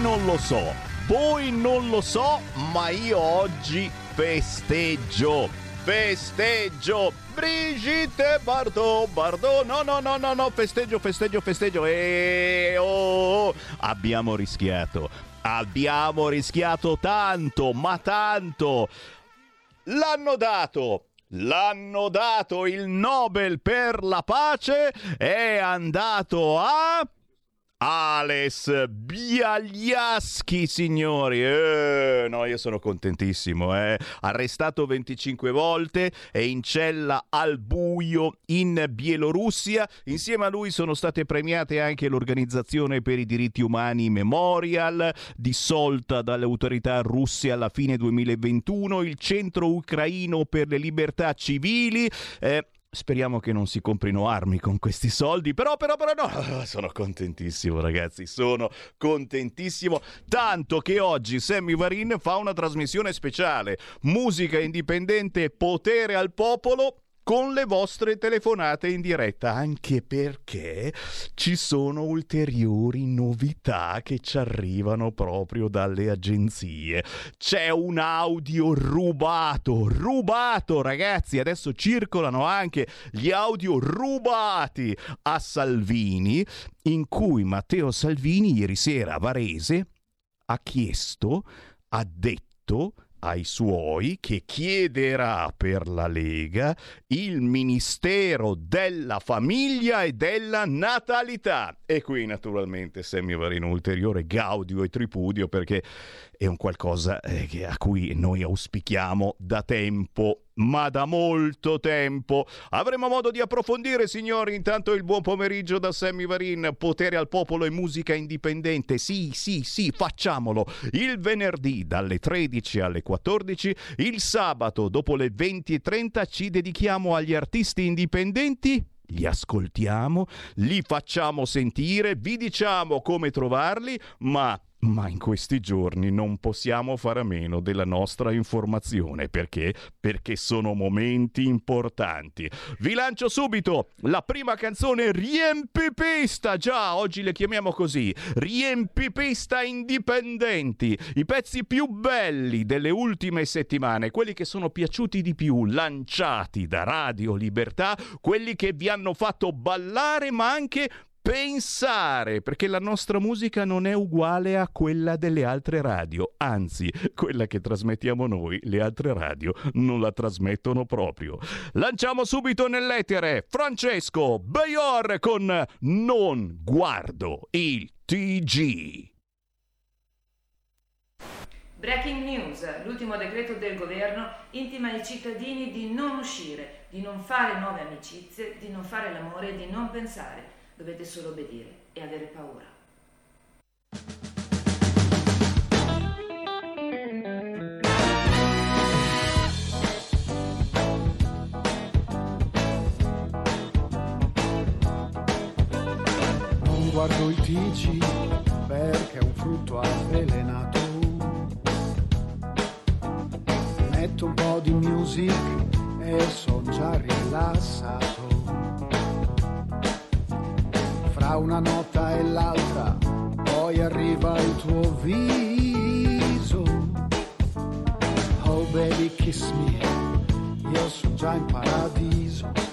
non lo so, voi non lo so, ma io oggi festeggio. Festeggio. Brigitte Bardot Bardot. No no no no no Festeggio festeggio festeggio. E oh, oh, Abbiamo rischiato. Abbiamo rischiato tanto Ma tanto. L'hanno dato. L'hanno dato il Nobel per la pace. È andato a Ales Biagliaschi, signori. Eh, no, io sono contentissimo. Eh. Arrestato 25 volte, è in cella al buio in Bielorussia. Insieme a lui sono state premiate anche l'Organizzazione per i diritti umani Memorial, dissolta dalle autorità russe alla fine 2021, il Centro Ucraino per le libertà civili. Eh, Speriamo che non si comprino armi con questi soldi, però, però, però no, sono contentissimo ragazzi, sono contentissimo, tanto che oggi Sammy Varin fa una trasmissione speciale, musica indipendente, potere al popolo, con le vostre telefonate in diretta, anche perché ci sono ulteriori novità che ci arrivano proprio dalle agenzie. C'è un audio rubato, rubato ragazzi, adesso circolano anche gli audio rubati a Salvini, in cui Matteo Salvini ieri sera a Varese ha chiesto, ha detto ai suoi che chiederà per la Lega il Ministero della Famiglia e della Natalità. E qui naturalmente Sammy Varino ulteriore gaudio e tripudio perché è un qualcosa eh, a cui noi auspichiamo da tempo ma da molto tempo. Avremo modo di approfondire, signori. Intanto il buon pomeriggio da Sammy Varin. Potere al popolo e musica indipendente. Sì, sì, sì, facciamolo. Il venerdì dalle 13 alle 14. Il sabato dopo le 20.30 ci dedichiamo agli artisti indipendenti li ascoltiamo, li facciamo sentire, vi diciamo come trovarli, ma ma in questi giorni non possiamo fare a meno della nostra informazione perché? Perché sono momenti importanti. Vi lancio subito la prima canzone riempipista, già oggi le chiamiamo così, riempipista indipendenti, i pezzi più belli delle ultime settimane, quelli che sono piaciuti di più, lanciati da Radio Libertà, quelli che vi hanno fatto ballare ma anche pensare, perché la nostra musica non è uguale a quella delle altre radio, anzi, quella che trasmettiamo noi, le altre radio non la trasmettono proprio. Lanciamo subito nell'etere Francesco Bayor con Non guardo il TG. Breaking news, l'ultimo decreto del governo intima ai cittadini di non uscire, di non fare nuove amicizie, di non fare l'amore e di non pensare. Dovete solo obbedire e avere paura. Non guardo il TG perché è un frutto avvelenato. Metto un po' di music e sono già rilassato. Una nota e l'altra, poi arriva il tuo viso. Oh baby kiss me, io sono già in paradiso.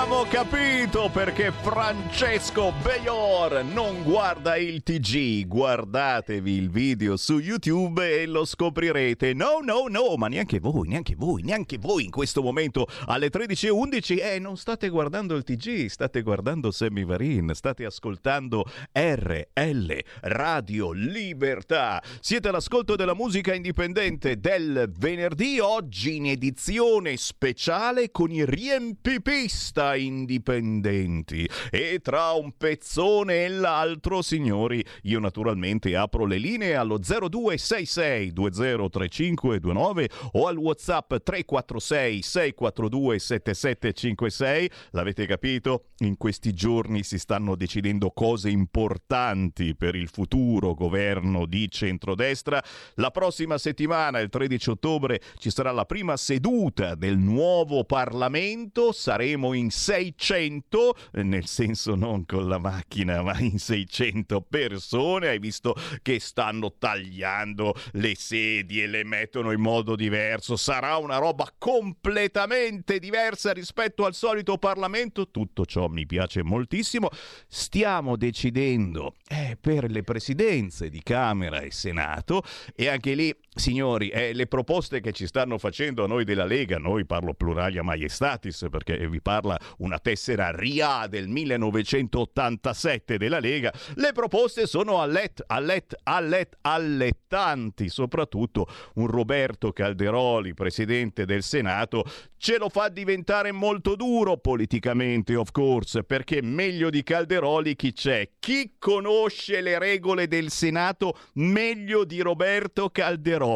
Avevo capito perché Francesco Bayor non guarda il TG. Guardatevi il video su YouTube e lo scoprirete. No, no, no, ma neanche voi, neanche voi, neanche voi in questo momento alle 13.11 eh, non state guardando il TG, state guardando Sammy Varin, state ascoltando RL Radio Libertà. Siete all'ascolto della musica indipendente del venerdì, oggi in edizione speciale con i riempipista indipendenti. E tra un pezzone e l'altro, signori, io naturalmente apro le linee allo 0266 203529 o al WhatsApp 346 642 7756. L'avete capito? In questi giorni si stanno decidendo cose importanti per il futuro governo di centrodestra. La prossima settimana, il 13 ottobre, ci sarà la prima seduta del nuovo Parlamento. Saremo in 600, nel senso non con la macchina, ma in 600 persone. Hai visto che stanno tagliando le sedie, le mettono in modo diverso. Sarà una roba completamente diversa rispetto al solito Parlamento. Tutto ciò mi piace moltissimo. Stiamo decidendo eh, per le presidenze di Camera e Senato e anche lì signori, eh, le proposte che ci stanno facendo a noi della Lega, noi parlo pluralia maiestatis perché vi parla una tessera RIA del 1987 della Lega, le proposte sono allet, allet, allet, allettanti, soprattutto un Roberto Calderoli, presidente del Senato, ce lo fa diventare molto duro politicamente, of course, perché meglio di Calderoli chi c'è? Chi conosce le regole del Senato meglio di Roberto Calderoli?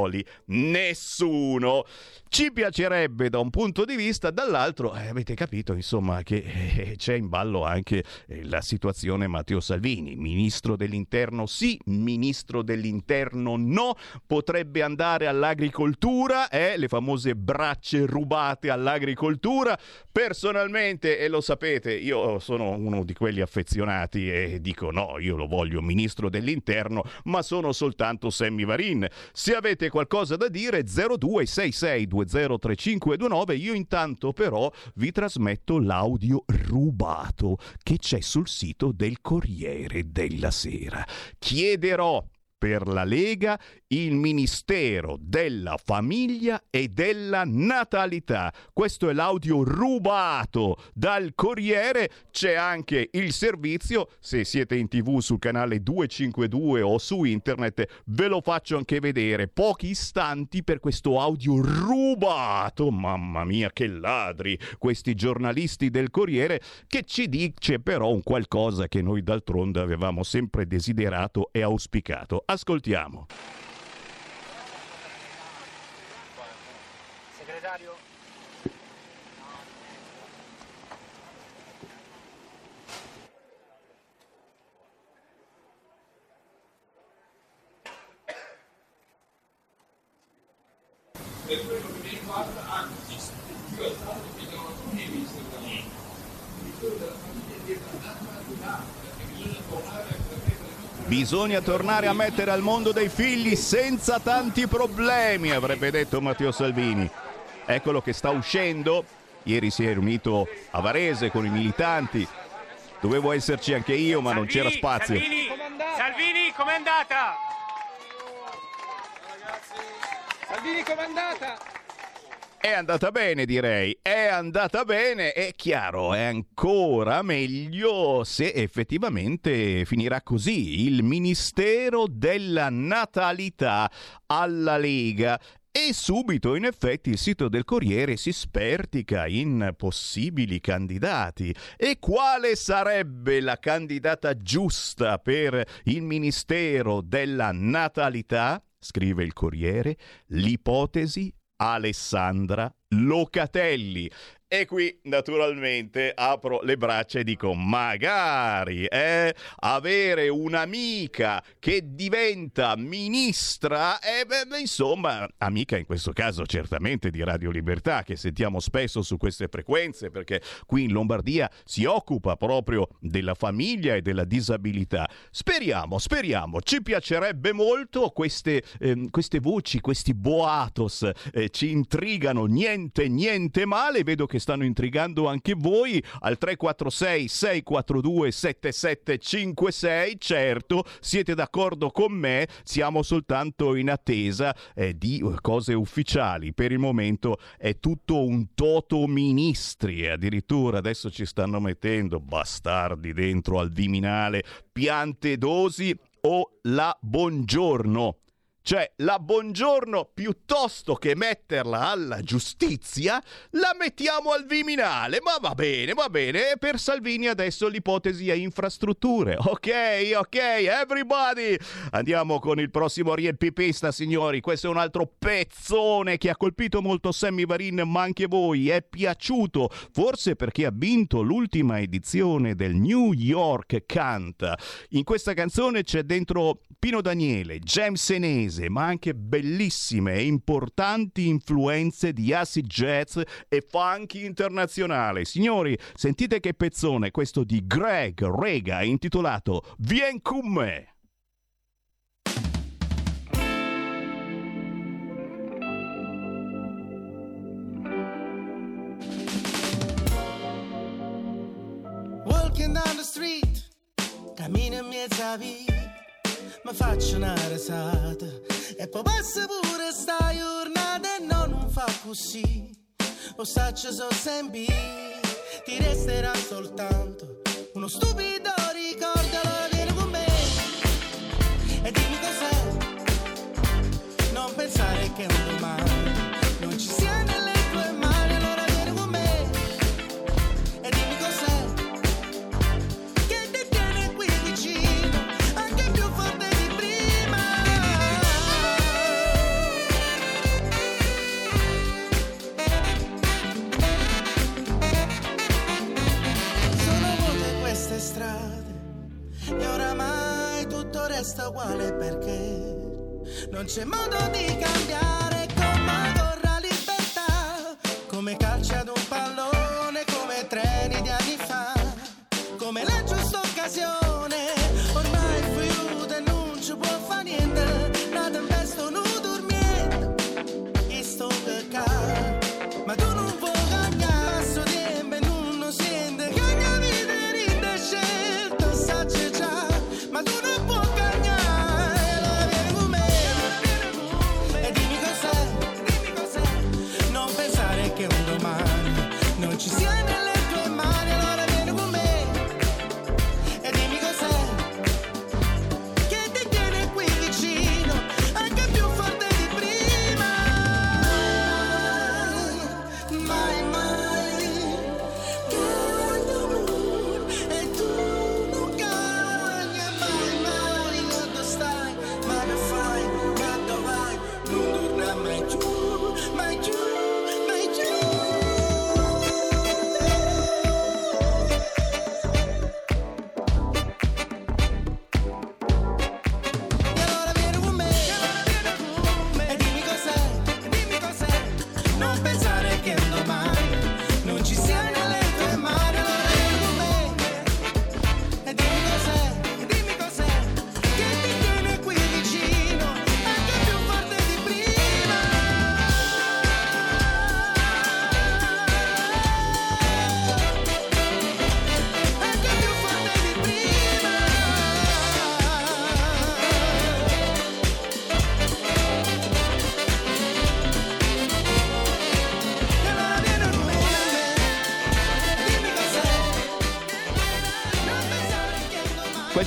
Nessuno. Ci piacerebbe da un punto di vista, dall'altro eh, avete capito insomma che eh, c'è in ballo anche eh, la situazione Matteo Salvini, ministro dell'interno sì, ministro dell'interno no, potrebbe andare all'agricoltura, eh, le famose braccia rubate all'agricoltura. Personalmente, e lo sapete, io sono uno di quelli affezionati e dico no, io lo voglio ministro dell'interno, ma sono soltanto Sammy Varin. Se avete qualcosa da dire 0266 203529. Io intanto però vi trasmetto l'audio rubato che c'è sul sito del Corriere della Sera. Chiederò per la Lega il Ministero della Famiglia e della Natalità. Questo è l'audio rubato dal Corriere. C'è anche il servizio, se siete in tv sul canale 252 o su internet, ve lo faccio anche vedere. Pochi istanti per questo audio rubato. Mamma mia, che ladri questi giornalisti del Corriere che ci dice però un qualcosa che noi d'altronde avevamo sempre desiderato e auspicato. Ascoltiamo. Per quello che mi riguarda, anzi, io ho stato che non ho ministro della famiglia. Il della famiglia e della natalità, perché bisogna tornare a Bisogna tornare a mettere al mondo dei figli senza tanti problemi, avrebbe detto Matteo Salvini. Eccolo che sta uscendo. Ieri si è riunito a Varese con i militanti. Dovevo esserci anche io, ma non c'era spazio. Salvini, Salvini com'è andata? Salvini com'è andata? È andata bene, direi. È andata bene. È chiaro, è ancora meglio se effettivamente finirà così. Il Ministero della Natalità alla Lega. E subito, in effetti, il sito del Corriere si spertica in possibili candidati. E quale sarebbe la candidata giusta per il Ministero della Natalità? Scrive il Corriere, l'ipotesi Alessandra Locatelli. E qui naturalmente apro le braccia e dico magari eh, avere un'amica che diventa ministra, eh, beh, insomma, amica in questo caso certamente di Radio Libertà che sentiamo spesso su queste frequenze perché qui in Lombardia si occupa proprio della famiglia e della disabilità. Speriamo, speriamo, ci piacerebbe molto queste, ehm, queste voci, questi boatos, eh, ci intrigano, niente, niente male. Vedo che stanno intrigando anche voi al 346 642 7756. Certo, siete d'accordo con me, siamo soltanto in attesa eh, di cose ufficiali. Per il momento è tutto un toto ministri e addirittura adesso ci stanno mettendo bastardi dentro al Viminale, piante dosi o la buongiorno. Cioè, la buongiorno piuttosto che metterla alla giustizia, la mettiamo al Viminale. Ma va bene, va bene. Per Salvini adesso l'ipotesi è infrastrutture. Ok, ok, everybody. Andiamo con il prossimo riempipista, signori. Questo è un altro pezzone che ha colpito molto Sammy Varin, ma anche voi. È piaciuto, forse perché ha vinto l'ultima edizione del New York Canta. In questa canzone c'è dentro Pino Daniele, James Senese, inglese, ma anche bellissime e importanti influenze di acid jazz e funky internazionale. Signori, sentite che pezzone questo di Greg Rega intitolato Vien con me. Walking down the street, cammino in mezzo a via mi faccio una risata. E poi passa pure sta giornata e no, non fa così. Lo saccio so sempre ti resterà soltanto uno stupido ricordo allora vieni con me. E dimmi cos'è non pensare che un domani resta uguale perché non c'è modo di cambiare come vorrà libertà, come calci ad un pallone, come treni di anni fa, come la giusta occasione,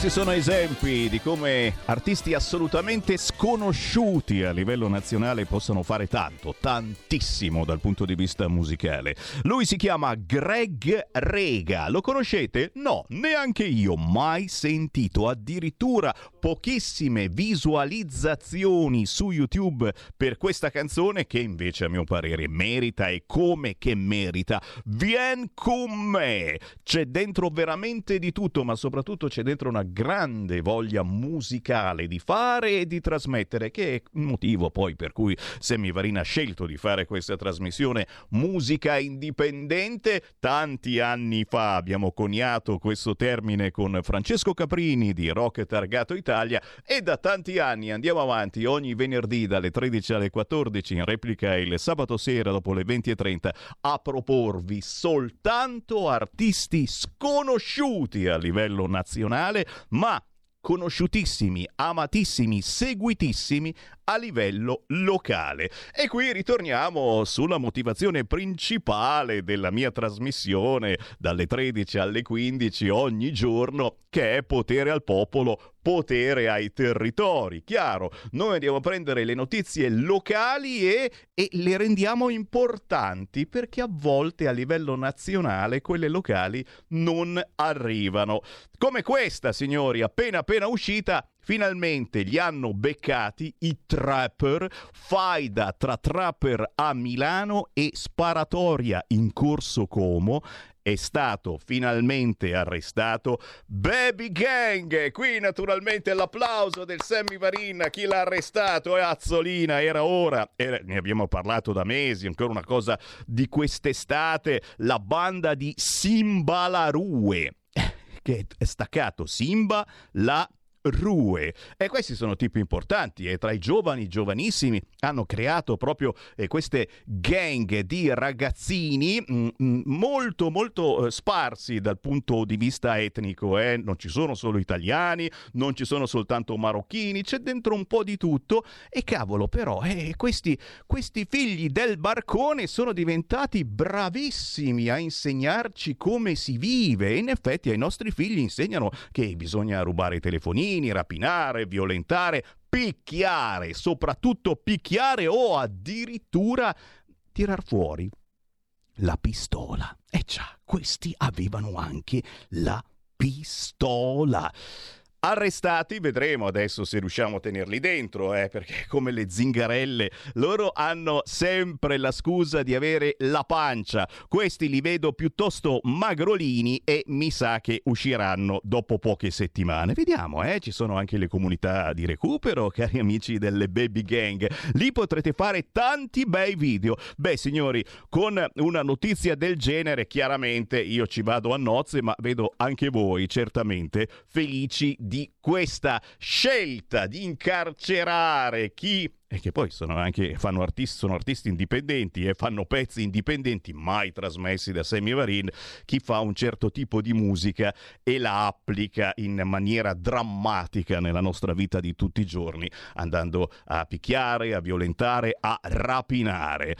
Questi sono esempi di come artisti assolutamente sconosciuti a livello nazionale possano fare tanto, tantissimo dal punto di vista musicale. Lui si chiama Greg Rega. Lo conoscete? No, neanche io. Mai sentito. Addirittura pochissime visualizzazioni su YouTube per questa canzone che invece a mio parere merita e come che merita. Vien con me. C'è dentro veramente di tutto, ma soprattutto c'è dentro una grande voglia musicale di fare e di trasmettere, che è il motivo poi per cui Semivarina ha scelto di fare questa trasmissione musica indipendente. Tanti anni fa abbiamo coniato questo termine con Francesco Caprini di Rock Targato Italia e da tanti anni andiamo avanti ogni venerdì dalle 13 alle 14 in replica il sabato sera dopo le 20.30 a proporvi soltanto artisti sconosciuti a livello nazionale ma conosciutissimi, amatissimi, seguitissimi a livello locale. E qui ritorniamo sulla motivazione principale della mia trasmissione dalle 13 alle 15 ogni giorno, che è potere al popolo, potere ai territori. Chiaro, noi andiamo a prendere le notizie locali e, e le rendiamo importanti perché a volte a livello nazionale quelle locali non arrivano. Come questa, signori, appena appena uscita, Finalmente li hanno beccati i trapper, faida tra trapper a Milano e sparatoria in Corso Como è stato finalmente arrestato Baby Gang. Qui naturalmente l'applauso del Sammy Varin, chi l'ha arrestato? È Azzolina, era ora, era, ne abbiamo parlato da mesi, ancora una cosa di quest'estate, la banda di Simba la Rue che è staccato Simba la Rue. E questi sono tipi importanti e tra i giovani, giovanissimi, hanno creato proprio eh, queste gang di ragazzini mh, mm, mh, mm, molto molto eh, sparsi dal punto di vista etnico. Eh? Non ci sono solo italiani, non ci sono soltanto marocchini, c'è dentro un po' di tutto. E cavolo, però, eh, questi, questi figli del barcone sono diventati bravissimi a insegnarci come si vive. E in effetti ai nostri figli insegnano che bisogna rubare i telefonini bambini, rapinare, violentare, picchiare, soprattutto picchiare o addirittura tirar fuori la pistola. E già, questi avevano anche la pistola. Arrestati, vedremo adesso se riusciamo a tenerli dentro, eh, perché come le zingarelle, loro hanno sempre la scusa di avere la pancia. Questi li vedo piuttosto magrolini e mi sa che usciranno dopo poche settimane. Vediamo, eh, ci sono anche le comunità di recupero, cari amici delle baby gang. Lì potrete fare tanti bei video. Beh, signori, con una notizia del genere, chiaramente io ci vado a nozze, ma vedo anche voi certamente felici di di questa scelta di incarcerare chi e che poi sono anche fanno artisti, sono artisti indipendenti e fanno pezzi indipendenti mai trasmessi da Sammy Varin, chi fa un certo tipo di musica e la applica in maniera drammatica nella nostra vita di tutti i giorni, andando a picchiare, a violentare, a rapinare.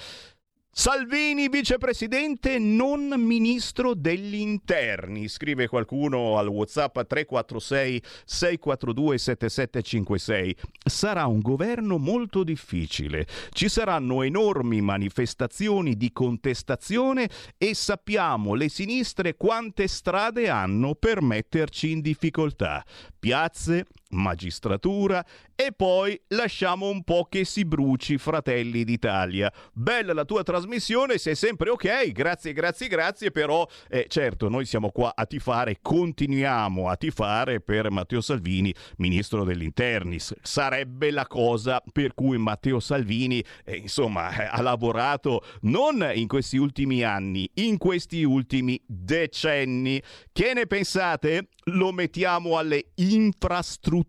Salvini vicepresidente, non ministro degli interni, scrive qualcuno al WhatsApp 346 642 7756. Sarà un governo molto difficile. Ci saranno enormi manifestazioni di contestazione e sappiamo le sinistre quante strade hanno per metterci in difficoltà. Piazze, magistratura e poi lasciamo un po' che si bruci Fratelli d'Italia. Bella la tua trasmissione, sei sempre ok, grazie, grazie, grazie, però eh, certo noi siamo qua a tifare, continuiamo a tifare per Matteo Salvini, ministro degli interni. Sarebbe la cosa per cui Matteo Salvini, eh, insomma, ha lavorato non in questi ultimi anni, in questi ultimi decenni. Che ne pensate? Lo mettiamo alle infrastrutture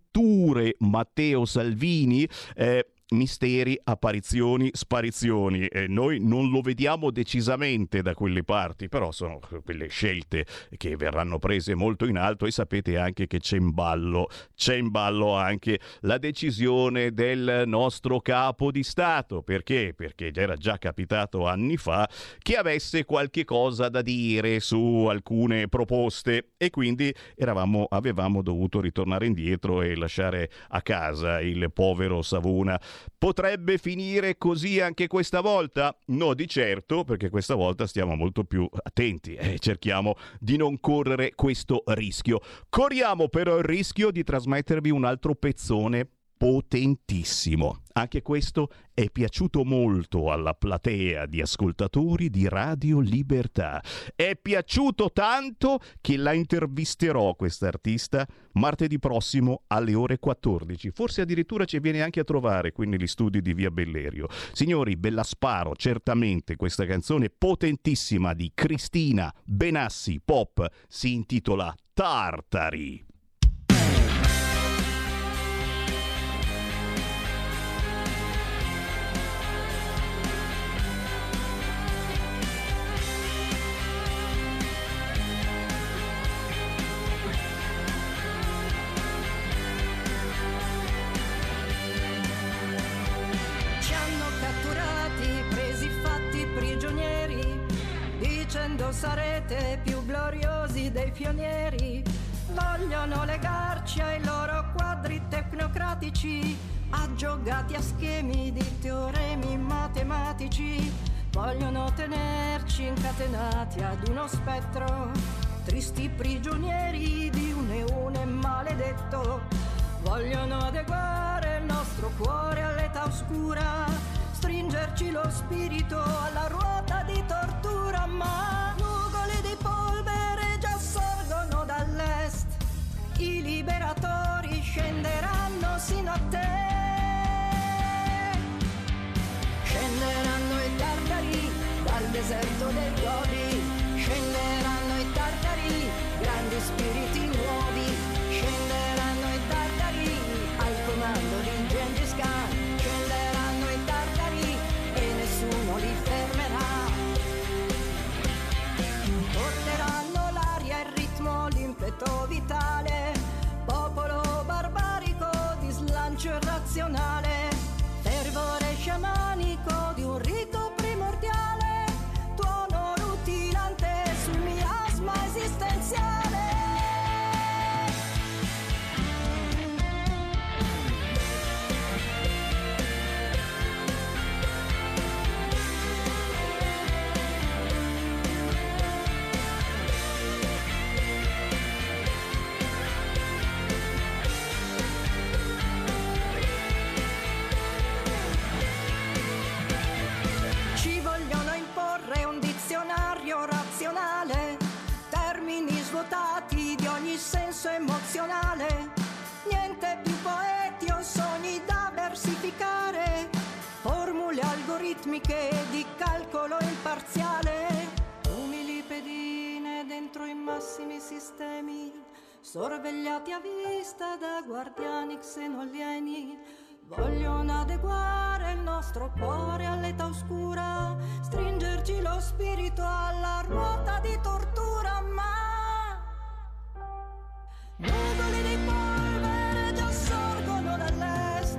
Matteo Salvini. Eh, misteri, apparizioni, sparizioni. E noi non lo vediamo decisamente da quelle parti, però sono quelle scelte che verranno prese molto in alto e sapete anche che c'è in ballo, c'è in ballo anche la decisione del nostro capo di Stato. Perché? Perché era già capitato anni fa che avesse qualche cosa da dire su alcune proposte e quindi eravamo, avevamo dovuto ritornare indietro e lasciare a casa il povero Savuna. Potrebbe finire così anche questa volta? No, di certo, perché questa volta stiamo molto più attenti e cerchiamo di non correre questo rischio. Corriamo però il rischio di trasmettervi un altro pezzone potentissimo. Anche questo è piaciuto molto alla platea di ascoltatori di Radio Libertà. È piaciuto tanto che la intervisterò quest'artista martedì prossimo alle ore 14. Forse addirittura ci viene anche a trovare qui negli studi di Via Bellerio. Signori, ve la sparo certamente questa canzone potentissima di Cristina Benassi Pop si intitola Tartari. Quando sarete più gloriosi dei pionieri, vogliono legarci ai loro quadri tecnocratici, aggiogati a schemi di teoremi matematici, vogliono tenerci incatenati ad uno spettro, tristi prigionieri di un eone maledetto, vogliono adeguare il nostro cuore all'età oscura, stringerci lo spirito alla ruota di tortura, ma i liberatori scenderanno sino a te. Scenderanno i tartari dal deserto del Gobi, scenderanno i tartari, grandi spiriti todita. Senso emozionale, niente più poeti o sogni da versificare, formule algoritmiche di calcolo imparziale, umili pedine dentro i massimi sistemi, sorvegliati a vista da guardiani xenolieni. Vogliono adeguare il nostro cuore all'età oscura, stringerci lo spirito alla ruota di tortura, ma Nuvole di polvere già sorgono dall'est,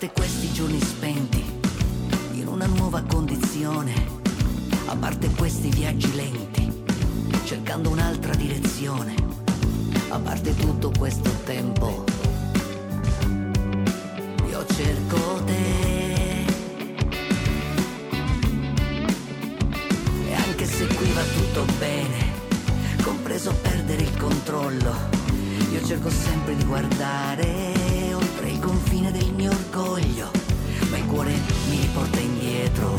Parte questi giorni spenti in una nuova condizione, a parte questi viaggi lenti, cercando un'altra direzione, a parte tutto questo tempo, io cerco te. E anche se qui va tutto bene, compreso perdere il controllo, io cerco sempre di guardare confine del mio orgoglio, ma il cuore mi riporta indietro.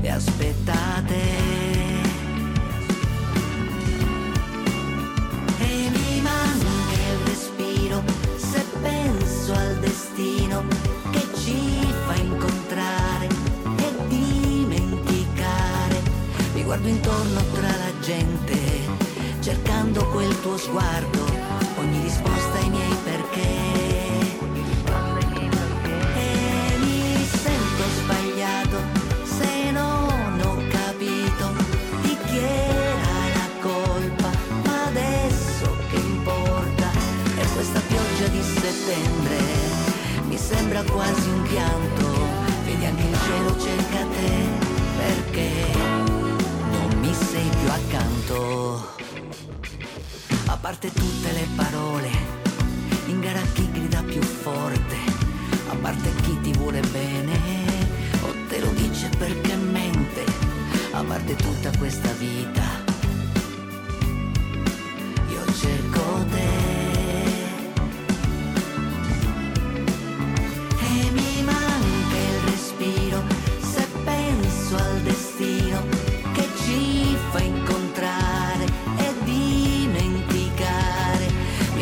E aspettate. E mi manca il respiro se penso al destino che ci fa incontrare e dimenticare. Mi guardo intorno tra la gente, cercando quel tuo sguardo, ogni risposta quasi un pianto, vedi anche il cielo cerca te, perché non mi sei più accanto. A parte tutte le parole, in gara chi grida più forte, a parte chi ti vuole bene, o te lo dice perché mente, a parte tutta questa vita, io cerco te. E mi manca il respiro se penso al destino che ci fa incontrare e dimenticare.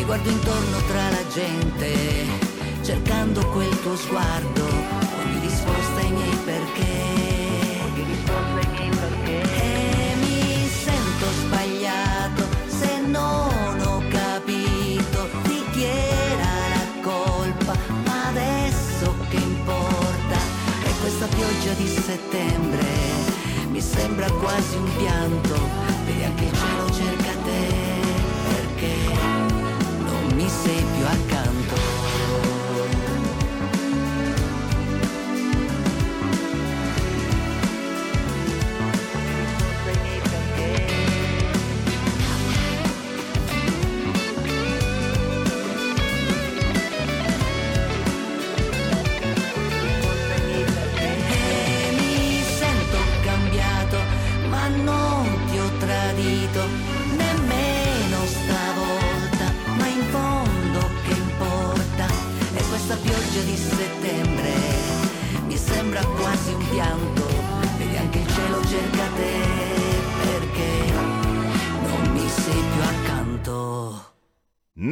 Guardo intorno tra la gente, cercando quel tuo sguardo, ogni risposta ai miei perché. E mi sento sbagliato se non ho capito di chi era la colpa, ma adesso che importa? E questa pioggia di settembre mi sembra quasi un pianto,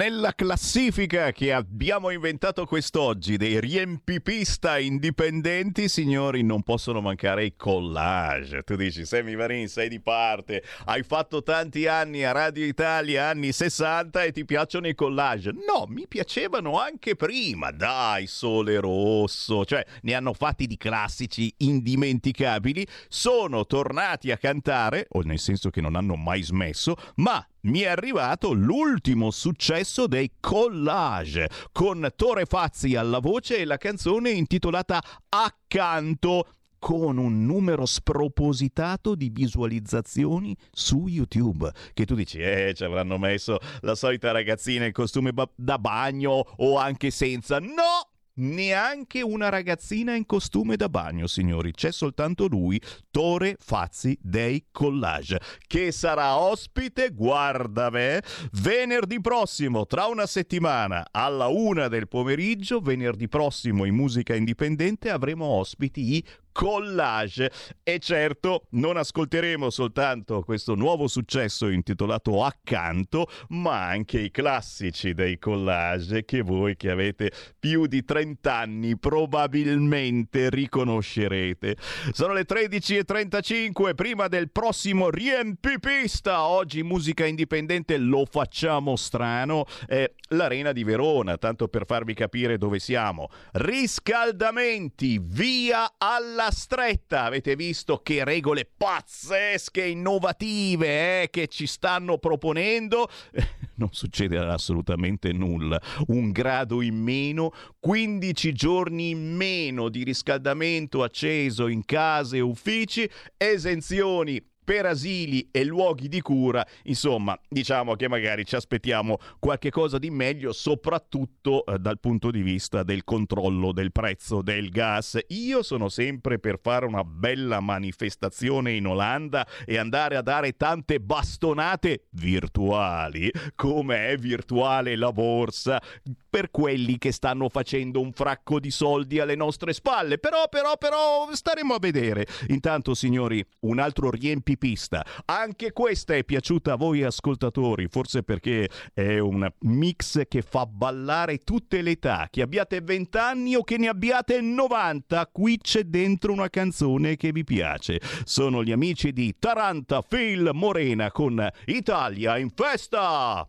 Nella classifica che abbiamo inventato quest'oggi dei riempipista indipendenti, signori, non possono mancare i collage. Tu dici, Sammy Varin, sei di parte, hai fatto tanti anni a Radio Italia, anni 60, e ti piacciono i collage. No, mi piacevano anche prima. Dai, Sole Rosso, cioè ne hanno fatti di classici indimenticabili, sono tornati a cantare, o nel senso che non hanno mai smesso, ma mi è arrivato l'ultimo successo dei collage con Tore Fazzi alla voce e la canzone intitolata Accanto con un numero spropositato di visualizzazioni su YouTube. Che tu dici, eh, ci avranno messo la solita ragazzina in costume da bagno o anche senza. No! Neanche una ragazzina in costume da bagno, signori. C'è soltanto lui, Tore Fazzi dei Collage, che sarà ospite, guarda me, venerdì prossimo, tra una settimana, alla una del pomeriggio, venerdì prossimo in musica indipendente, avremo ospiti i collage. E certo, non ascolteremo soltanto questo nuovo successo intitolato Accanto, ma anche i classici dei collage che voi che avete più di 30 anni probabilmente riconoscerete. Sono le 13.35, prima del prossimo riempipista. Oggi musica indipendente lo facciamo strano. È l'Arena di Verona, tanto per farvi capire dove siamo. Riscaldamenti, via alla stretta. Avete visto che regole pazzesche, innovative eh, che ci stanno proponendo? non succederà assolutamente nulla. Un grado in meno, 15 giorni in meno di riscaldamento acceso in case e uffici, esenzioni per asili e luoghi di cura. Insomma, diciamo che magari ci aspettiamo qualche cosa di meglio, soprattutto eh, dal punto di vista del controllo del prezzo del gas. Io sono sempre per fare una bella manifestazione in Olanda e andare a dare tante bastonate virtuali, come è virtuale la borsa, per quelli che stanno facendo un fracco di soldi alle nostre spalle. Però, però, però, staremo a vedere. Intanto, signori, un altro riempipista. Anche questa è piaciuta a voi ascoltatori, forse perché è un mix che fa ballare tutte le età. Che abbiate 20 anni o che ne abbiate 90, qui c'è dentro una canzone che vi piace. Sono gli amici di Taranta Phil Morena con Italia in festa!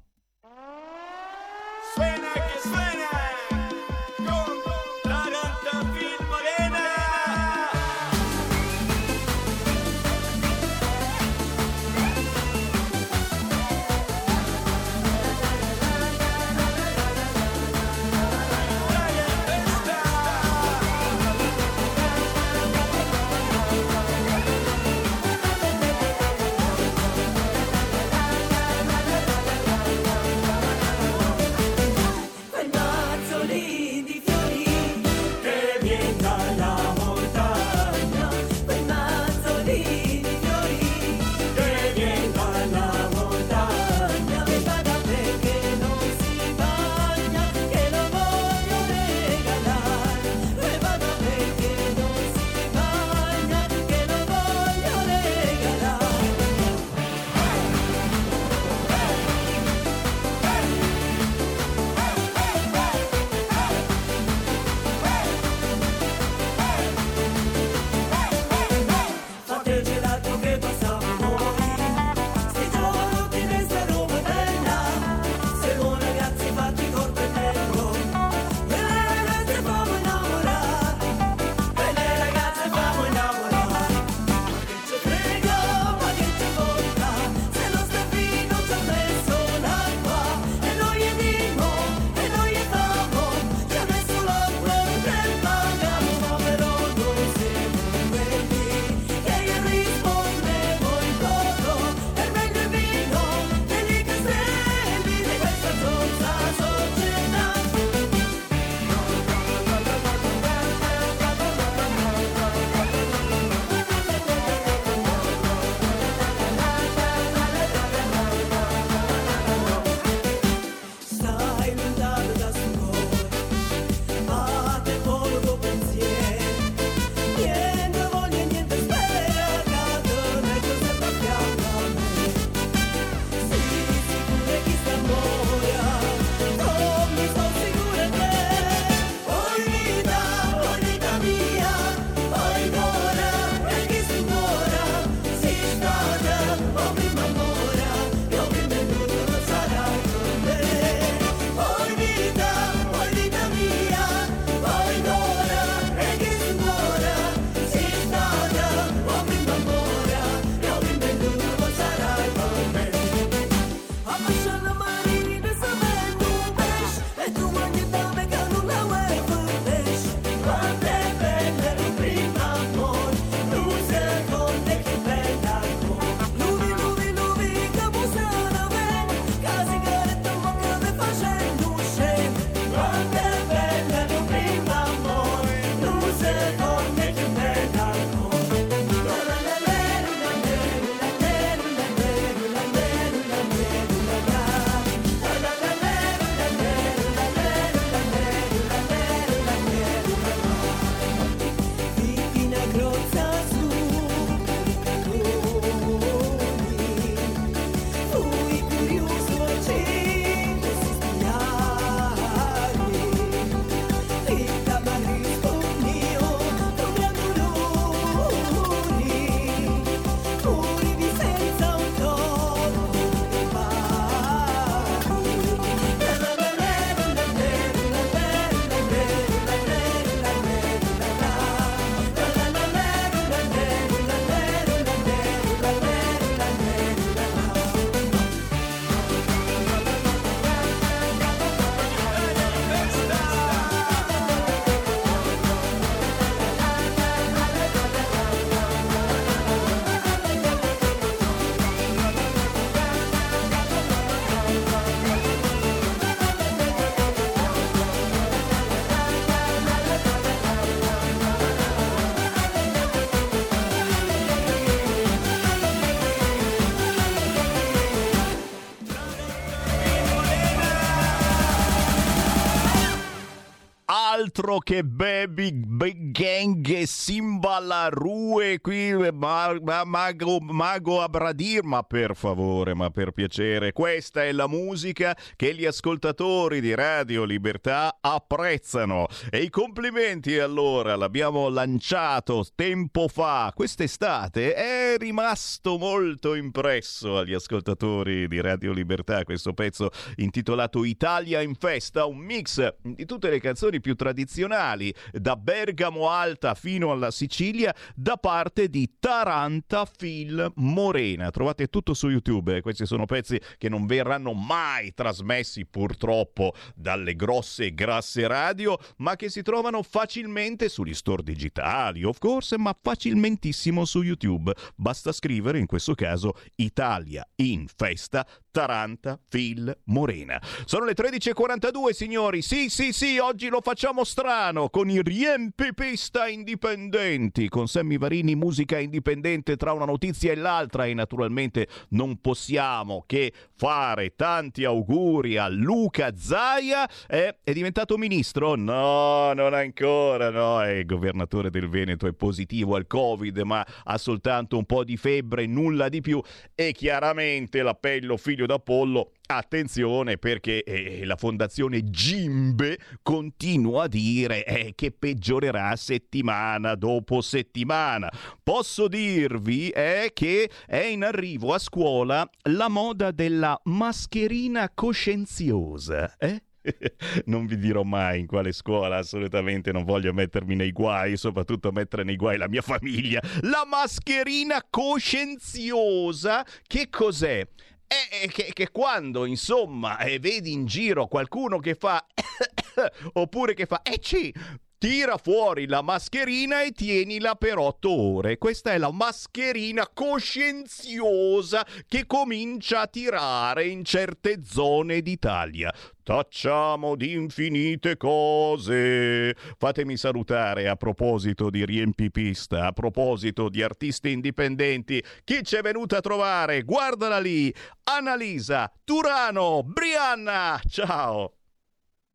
Altro che Baby Big Gang Simba la Rue qui ma, ma- Mago, Mago Abradir. Ma per favore ma per piacere questa è la musica che gli ascoltatori di Radio Libertà apprezzano. E i complimenti allora l'abbiamo lanciato tempo fa. Quest'estate è rimasto molto impresso agli ascoltatori di Radio Libertà questo pezzo intitolato Italia in festa un mix di tutte le canzoni più tradizionali da Bergamo Alta fino alla Sicilia da parte di Taranta Phil Morena. Trovate tutto su YouTube, questi sono pezzi che non verranno mai trasmessi purtroppo dalle grosse e grasse radio, ma che si trovano facilmente sugli store digitali, of course, ma facilmentissimo su YouTube. Basta scrivere in questo caso Italia in festa Taranta Phil Morena. Sono le 13.42 signori, sì sì sì, oggi lo facciamo strano con i riempipista indipendenti, con Sammy Varini musica indipendente tra una notizia e l'altra e naturalmente non possiamo che fare tanti auguri a Luca Zaia. Eh, è diventato ministro? No, non ancora, no, è governatore del Veneto, è positivo al Covid ma ha soltanto un po' di febbre, nulla di più e chiaramente l'appello figlio d'Apollo Attenzione perché eh, la fondazione Gimbe continua a dire eh, che peggiorerà settimana dopo settimana. Posso dirvi eh, che è in arrivo a scuola la moda della mascherina coscienziosa. Eh? non vi dirò mai in quale scuola, assolutamente non voglio mettermi nei guai, soprattutto mettere nei guai la mia famiglia. La mascherina coscienziosa, che cos'è? È che, che quando insomma eh, vedi in giro qualcuno che fa oppure che fa eh sì Tira fuori la mascherina e tienila per otto ore. Questa è la mascherina coscienziosa che comincia a tirare in certe zone d'Italia. Tacciamo di infinite cose. Fatemi salutare a proposito di riempipista, a proposito di artisti indipendenti. Chi ci è venuta a trovare? Guardala lì. Annalisa, Turano, Brianna. Ciao.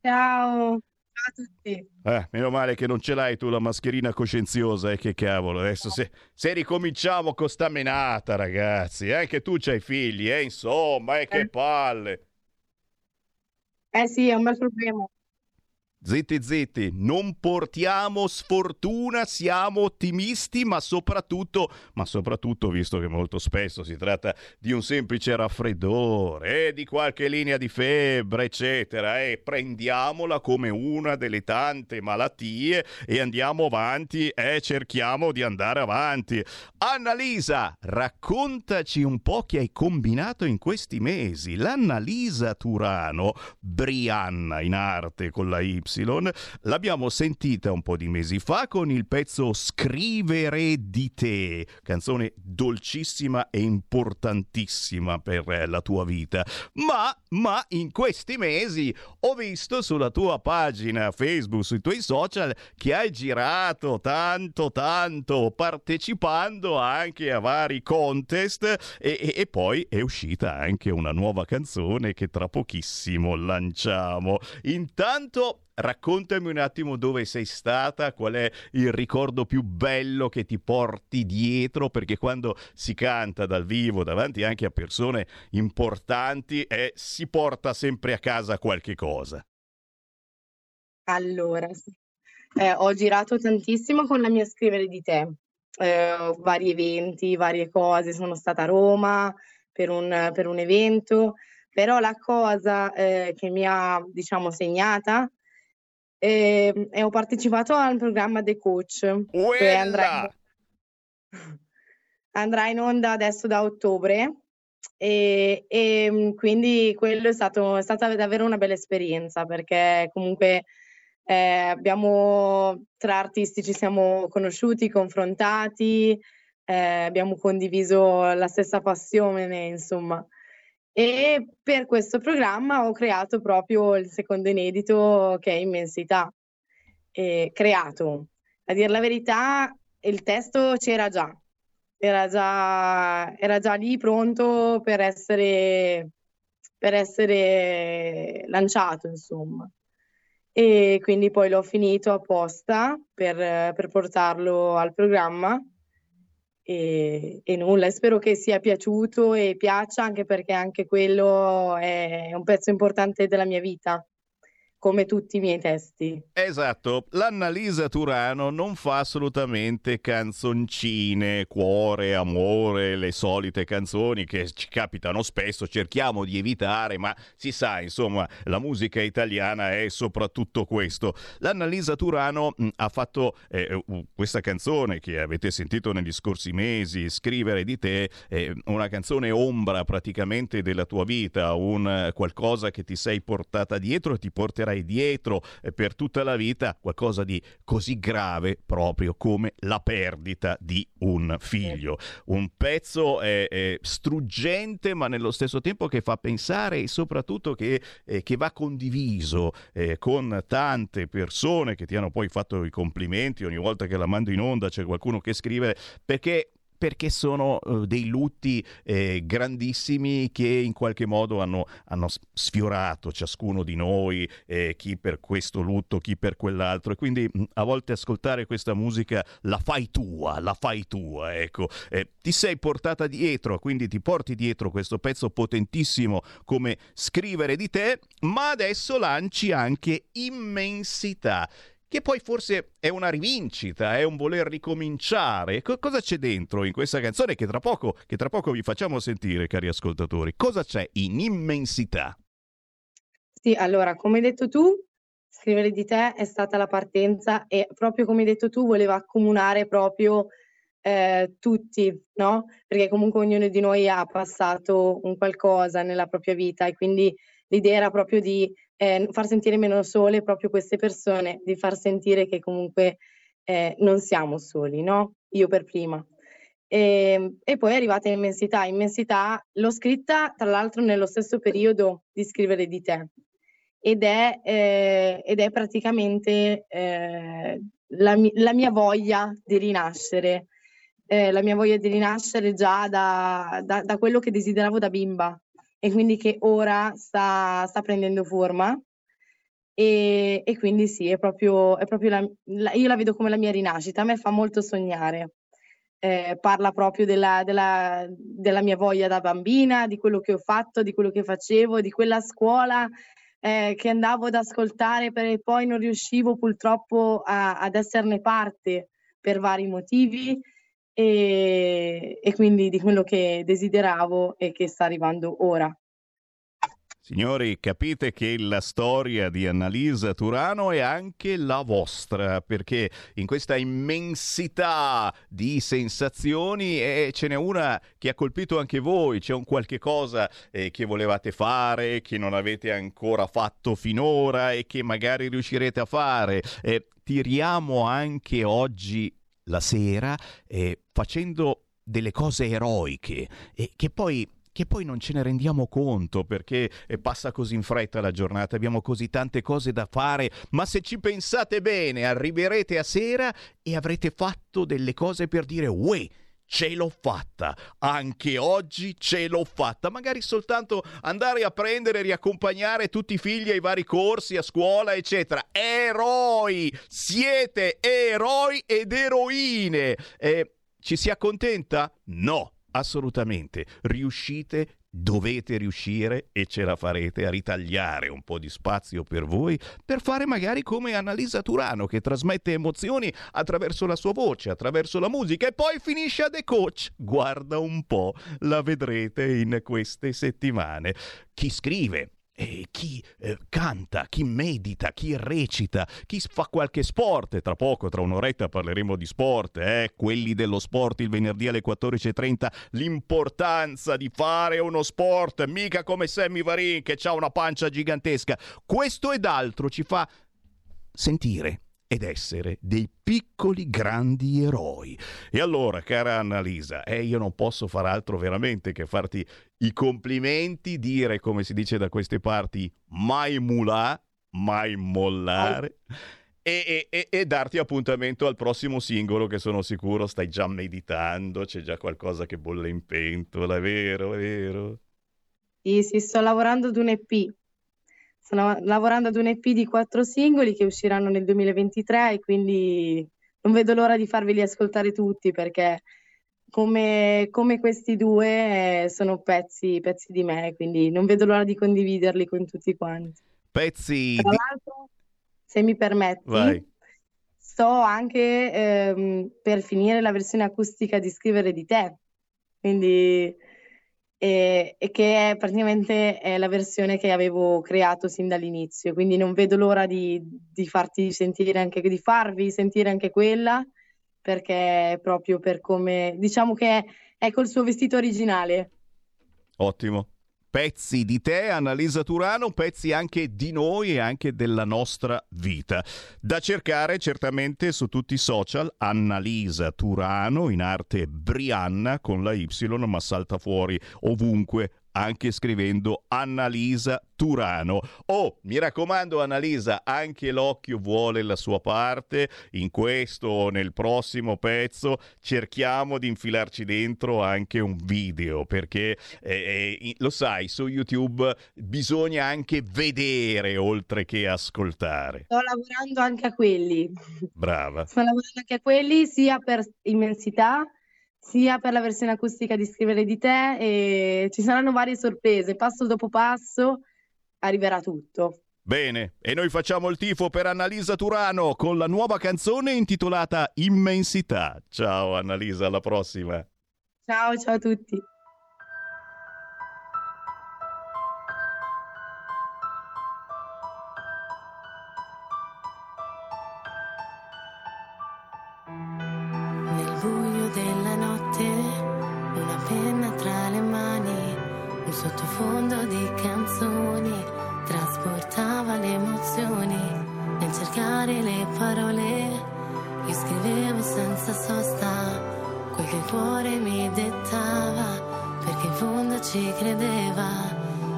Ciao. A tutti. Eh, meno male che non ce l'hai tu la mascherina coscienziosa, eh, che cavolo. Adesso se, se ricominciamo con sta menata, ragazzi, eh, anche tu c'hai figli, eh, insomma, eh, che palle. Eh sì, è un bel problema. Zitti, non portiamo sfortuna, siamo ottimisti, ma soprattutto, ma soprattutto, visto che molto spesso si tratta di un semplice raffreddore, eh, di qualche linea di febbre, eccetera, eh, prendiamola come una delle tante malattie e andiamo avanti e eh, cerchiamo di andare avanti. Annalisa, raccontaci un po' che hai combinato in questi mesi. L'Annalisa Turano, Brianna in arte con la Y, l'abbiamo sentita un po' di mesi fa con il pezzo Scrivere di te, canzone dolcissima e importantissima per la tua vita. Ma, ma in questi mesi ho visto sulla tua pagina Facebook, sui tuoi social, che hai girato tanto, tanto, partecipando anche a vari contest e, e, e poi è uscita anche una nuova canzone che tra pochissimo lanciamo. Intanto raccontami un attimo dove sei stata, qual è il ricordo più bello che ti porti dietro, perché quando si canta dal vivo davanti anche a persone importanti eh, si porta sempre a casa qualche cosa. Allora. Eh, ho girato tantissimo con la mia scrivere di te, eh, vari eventi, varie cose, sono stata a Roma per un, per un evento, però la cosa eh, che mi ha, diciamo, segnata e, e ho partecipato al programma The Coach che andrà in, andrà in onda adesso da ottobre e, e quindi quello è, stato, è stata davvero una bella esperienza perché comunque eh, abbiamo tra artisti ci siamo conosciuti, confrontati, eh, abbiamo condiviso la stessa passione, insomma. E per questo programma ho creato proprio il secondo inedito che è Immensità. E creato, a dire la verità, il testo c'era già, era già, era già lì pronto per essere, per essere lanciato, insomma. e quindi poi l'ho finito apposta per, per portarlo al programma e, e nulla, spero che sia piaciuto e piaccia anche perché anche quello è un pezzo importante della mia vita come tutti i miei testi. Esatto, l'Annalisa Turano non fa assolutamente canzoncine, cuore, amore, le solite canzoni che ci capitano spesso, cerchiamo di evitare, ma si sa, insomma, la musica italiana è soprattutto questo. L'Annalisa Turano mh, ha fatto eh, questa canzone che avete sentito negli scorsi mesi, Scrivere di te, eh, una canzone ombra praticamente della tua vita, un qualcosa che ti sei portata dietro e ti porterà porterai dietro eh, per tutta la vita qualcosa di così grave proprio come la perdita di un figlio. Un pezzo eh, eh, struggente ma nello stesso tempo che fa pensare e soprattutto che, eh, che va condiviso eh, con tante persone che ti hanno poi fatto i complimenti ogni volta che la mando in onda c'è qualcuno che scrive perché perché sono uh, dei lutti eh, grandissimi che in qualche modo hanno, hanno sfiorato ciascuno di noi, eh, chi per questo lutto, chi per quell'altro. E quindi mh, a volte ascoltare questa musica la fai tua, la fai tua, ecco. Eh, ti sei portata dietro, quindi ti porti dietro questo pezzo potentissimo come scrivere di te, ma adesso lanci anche immensità che poi forse è una rivincita, è un voler ricominciare. Co- cosa c'è dentro in questa canzone che tra, poco, che tra poco vi facciamo sentire, cari ascoltatori? Cosa c'è in immensità? Sì, allora, come hai detto tu, scrivere di te è stata la partenza e proprio come hai detto tu voleva accomunare proprio eh, tutti, no? Perché comunque ognuno di noi ha passato un qualcosa nella propria vita e quindi l'idea era proprio di eh, far sentire meno sole proprio queste persone, di far sentire che comunque eh, non siamo soli, no? Io per prima. E, ehm, e, poi è arrivata immensità. Immensità l'ho scritta tra l'altro nello stesso periodo di scrivere di te ed è, eh, ed è praticamente eh, la, la, mia voglia di rinascere, eh, la mia voglia di rinascere già da, da, da quello che desideravo da bimba, e quindi che ora sta, sta prendendo forma. E, e, quindi sì, è proprio, è proprio la, la, io la vedo come la mia rinascita, a me fa molto sognare. Eh, parla proprio della, della, della, mia voglia da bambina, di quello che ho fatto, di quello che facevo, di quella scuola eh, che andavo ad ascoltare e poi non riuscivo purtroppo a, ad esserne parte per vari motivi e, e quindi di quello che desideravo e che sta arrivando ora. Signori, capite che la storia di Annalisa Turano è anche la vostra, perché in questa immensità di sensazioni eh, ce n'è una che ha colpito anche voi, c'è un qualche cosa eh, che volevate fare, che non avete ancora fatto finora e che magari riuscirete a fare. Eh, tiriamo anche oggi la sera eh, facendo delle cose eroiche e che poi che poi non ce ne rendiamo conto perché eh, passa così in fretta la giornata, abbiamo così tante cose da fare, ma se ci pensate bene arriverete a sera e avrete fatto delle cose per dire uè, ce l'ho fatta, anche oggi ce l'ho fatta, magari soltanto andare a prendere e riaccompagnare tutti i figli ai vari corsi, a scuola, eccetera. Eroi! Siete eroi ed eroine! Eh, ci si accontenta? No, assolutamente. Riuscite dovete riuscire e ce la farete a ritagliare un po' di spazio per voi per fare magari come Annalisa Turano che trasmette emozioni attraverso la sua voce, attraverso la musica e poi finisce a The Coach. Guarda un po', la vedrete in queste settimane. Chi scrive e chi eh, canta, chi medita, chi recita, chi fa qualche sport. Tra poco, tra un'oretta, parleremo di sport, eh? quelli dello sport il venerdì alle 14.30. L'importanza di fare uno sport, mica come Sammy Varin che ha una pancia gigantesca. Questo ed altro ci fa sentire ed essere dei piccoli grandi eroi. E allora, cara Annalisa, eh, io non posso far altro veramente che farti i complimenti, dire come si dice da queste parti, mai mulà, mai mollare. E, e, e, darti appuntamento al prossimo singolo che sono sicuro stai già meditando, c'è già qualcosa che bolle in pentola, è vero, è vero? Sì, sì, sto lavorando ad un EP sto lav- lavorando ad un EP di quattro singoli che usciranno nel 2023 e quindi non vedo l'ora di farveli ascoltare tutti perché come, come questi due eh, sono pezzi, pezzi di me, quindi non vedo l'ora di condividerli con tutti quanti. Pezzi Tra di... l'altro, se mi permetti, Vai. sto anche ehm, per finire la versione acustica di Scrivere di te, quindi e, e che è praticamente è la versione che avevo creato sin dall'inizio, quindi non vedo l'ora di, di farti sentire anche, di farvi sentire anche quella, perché proprio per come, diciamo che è, è col suo vestito originale. Ottimo. Pezzi di te, Annalisa Turano, pezzi anche di noi e anche della nostra vita. Da cercare certamente su tutti i social, Annalisa Turano, in arte Brianna con la Y, ma salta fuori ovunque anche scrivendo Annalisa Turano. Oh, mi raccomando Annalisa, anche l'occhio vuole la sua parte. In questo o nel prossimo pezzo cerchiamo di infilarci dentro anche un video, perché eh, eh, lo sai, su YouTube bisogna anche vedere oltre che ascoltare. Sto lavorando anche a quelli. Brava. Sto lavorando anche a quelli sia per immensità sia per la versione acustica di Scrivere di te e ci saranno varie sorprese, passo dopo passo arriverà tutto. Bene, e noi facciamo il tifo per Annalisa Turano con la nuova canzone intitolata Immensità. Ciao Annalisa, alla prossima. Ciao, ciao a tutti. Sottofondo di canzoni trasportava le emozioni. Nel cercare le parole, io scrivevo senza sosta quel che il cuore mi dettava, perché in fondo ci credeva.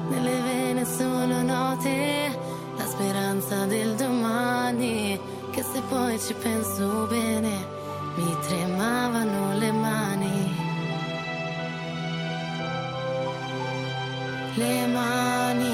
Nelle vene solo note, la speranza del domani, che se poi ci penso bene mi tremavano le mani. Le mani.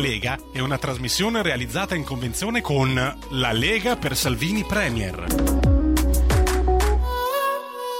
Lega è una trasmissione realizzata in convenzione con La Lega per Salvini Premier.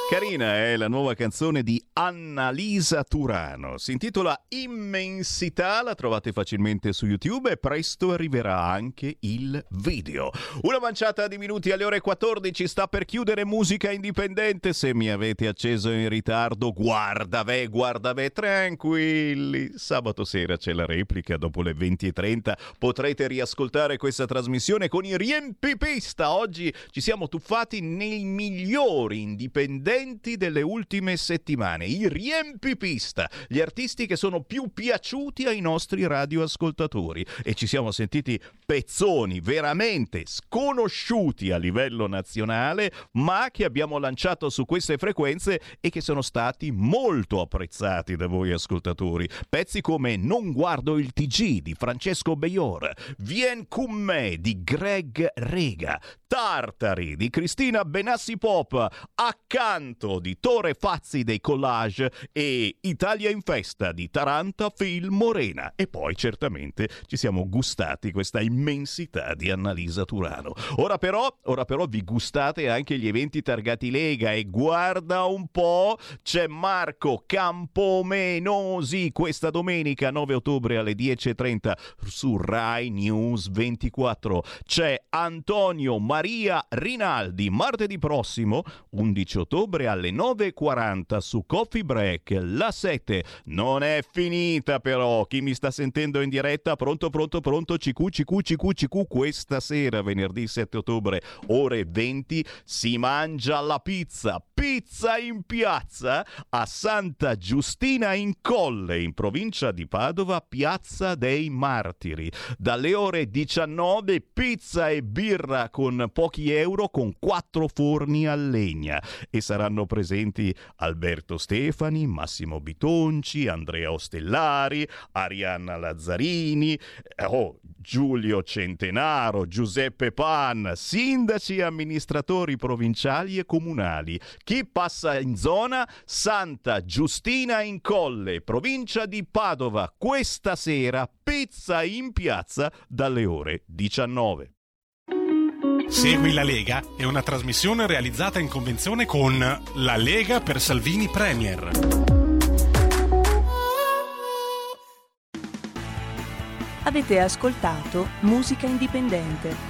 Carina è la nuova canzone di Annalisa Turano. Si intitola Immensità, la trovate facilmente su YouTube e presto arriverà anche il video. Una manciata di minuti alle ore 14 sta per chiudere musica indipendente. Se mi avete acceso in ritardo, guarda ve, guarda ve, tranquilli. Sabato sera c'è la replica dopo le 20.30. Potrete riascoltare questa trasmissione con i riempipista. Oggi ci siamo tuffati nei migliori indipendenti delle ultime settimane, i riempipista, gli artisti che sono più piaciuti ai nostri radioascoltatori e ci siamo sentiti pezzoni veramente sconosciuti a livello nazionale, ma che abbiamo lanciato su queste frequenze e che sono stati molto apprezzati da voi ascoltatori. Pezzi come Non guardo il TG di Francesco Beior, Vien con me di Greg Rega, Tartari di Cristina Benassi Pop, Accanto di Tore Fazzi dei Collage e Italia in festa di Taranta Film Morena. E poi certamente ci siamo gustati questa immensità di Annalisa Turano. Ora però, ora però vi gustate anche gli eventi targati Lega e guarda un po', c'è Marco Campomenosi questa domenica 9 ottobre alle 10.30 su Rai News 24. C'è Antonio Maria Rinaldi martedì prossimo 11 ottobre alle 9.40 su Coffee Break La 7. Non è finita però, chi mi sta sentendo in diretta, pronto pronto pronto, CQ CQ CQ CQ questa sera venerdì 7 ottobre ore 20 si mangia la pizza, pizza in piazza a Santa Giustina in Colle in provincia di Padova, Piazza dei Martiri. Dalle ore 19 pizza e birra con pochi euro con quattro forni a legna. E saranno presenti Alberto Stefani, Massimo Bitonci, Andrea Ostellari, Arianna Lazzarini, eh, oh, Giulio Centenaro, Giuseppe Pan, sindaci e amministratori provinciali e comunali. Chi passa in zona? Santa Giustina in Colle, provincia di Padova, questa sera pizza in piazza dalle ore 19. Segui la Lega è una trasmissione realizzata in convenzione con La Lega per Salvini Premier. Avete ascoltato Musica Indipendente.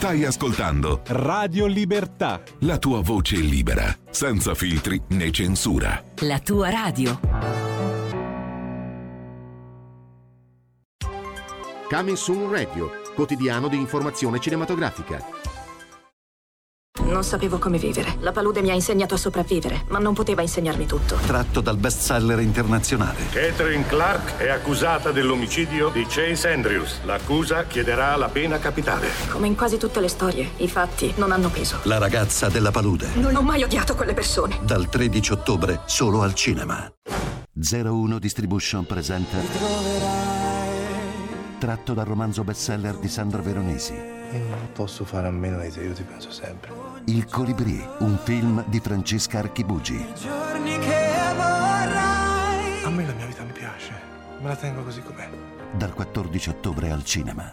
Stai ascoltando Radio Libertà. la tua voce libera, senza filtri né censura. La tua radio. Coming Soon Radio, quotidiano di informazione cinematografica. Non sapevo come vivere. La palude mi ha insegnato a sopravvivere, ma non poteva insegnarmi tutto. Tratto dal bestseller internazionale. Catherine Clark è accusata dell'omicidio di Chase Andrews. L'accusa chiederà la pena capitale. Come in quasi tutte le storie, i fatti non hanno peso. La ragazza della palude. Non ho mai odiato quelle persone. Dal 13 ottobre solo al cinema. 01 Distribution presenta. Tratto dal romanzo bestseller di Sandro Veronesi. Io non posso fare a meno di te, io ti penso sempre. Il Colibrì, un film di Francesca Archibugi. Giorni che vorrai. A me la mia vita mi piace, me la tengo così com'è. Dal 14 ottobre al cinema.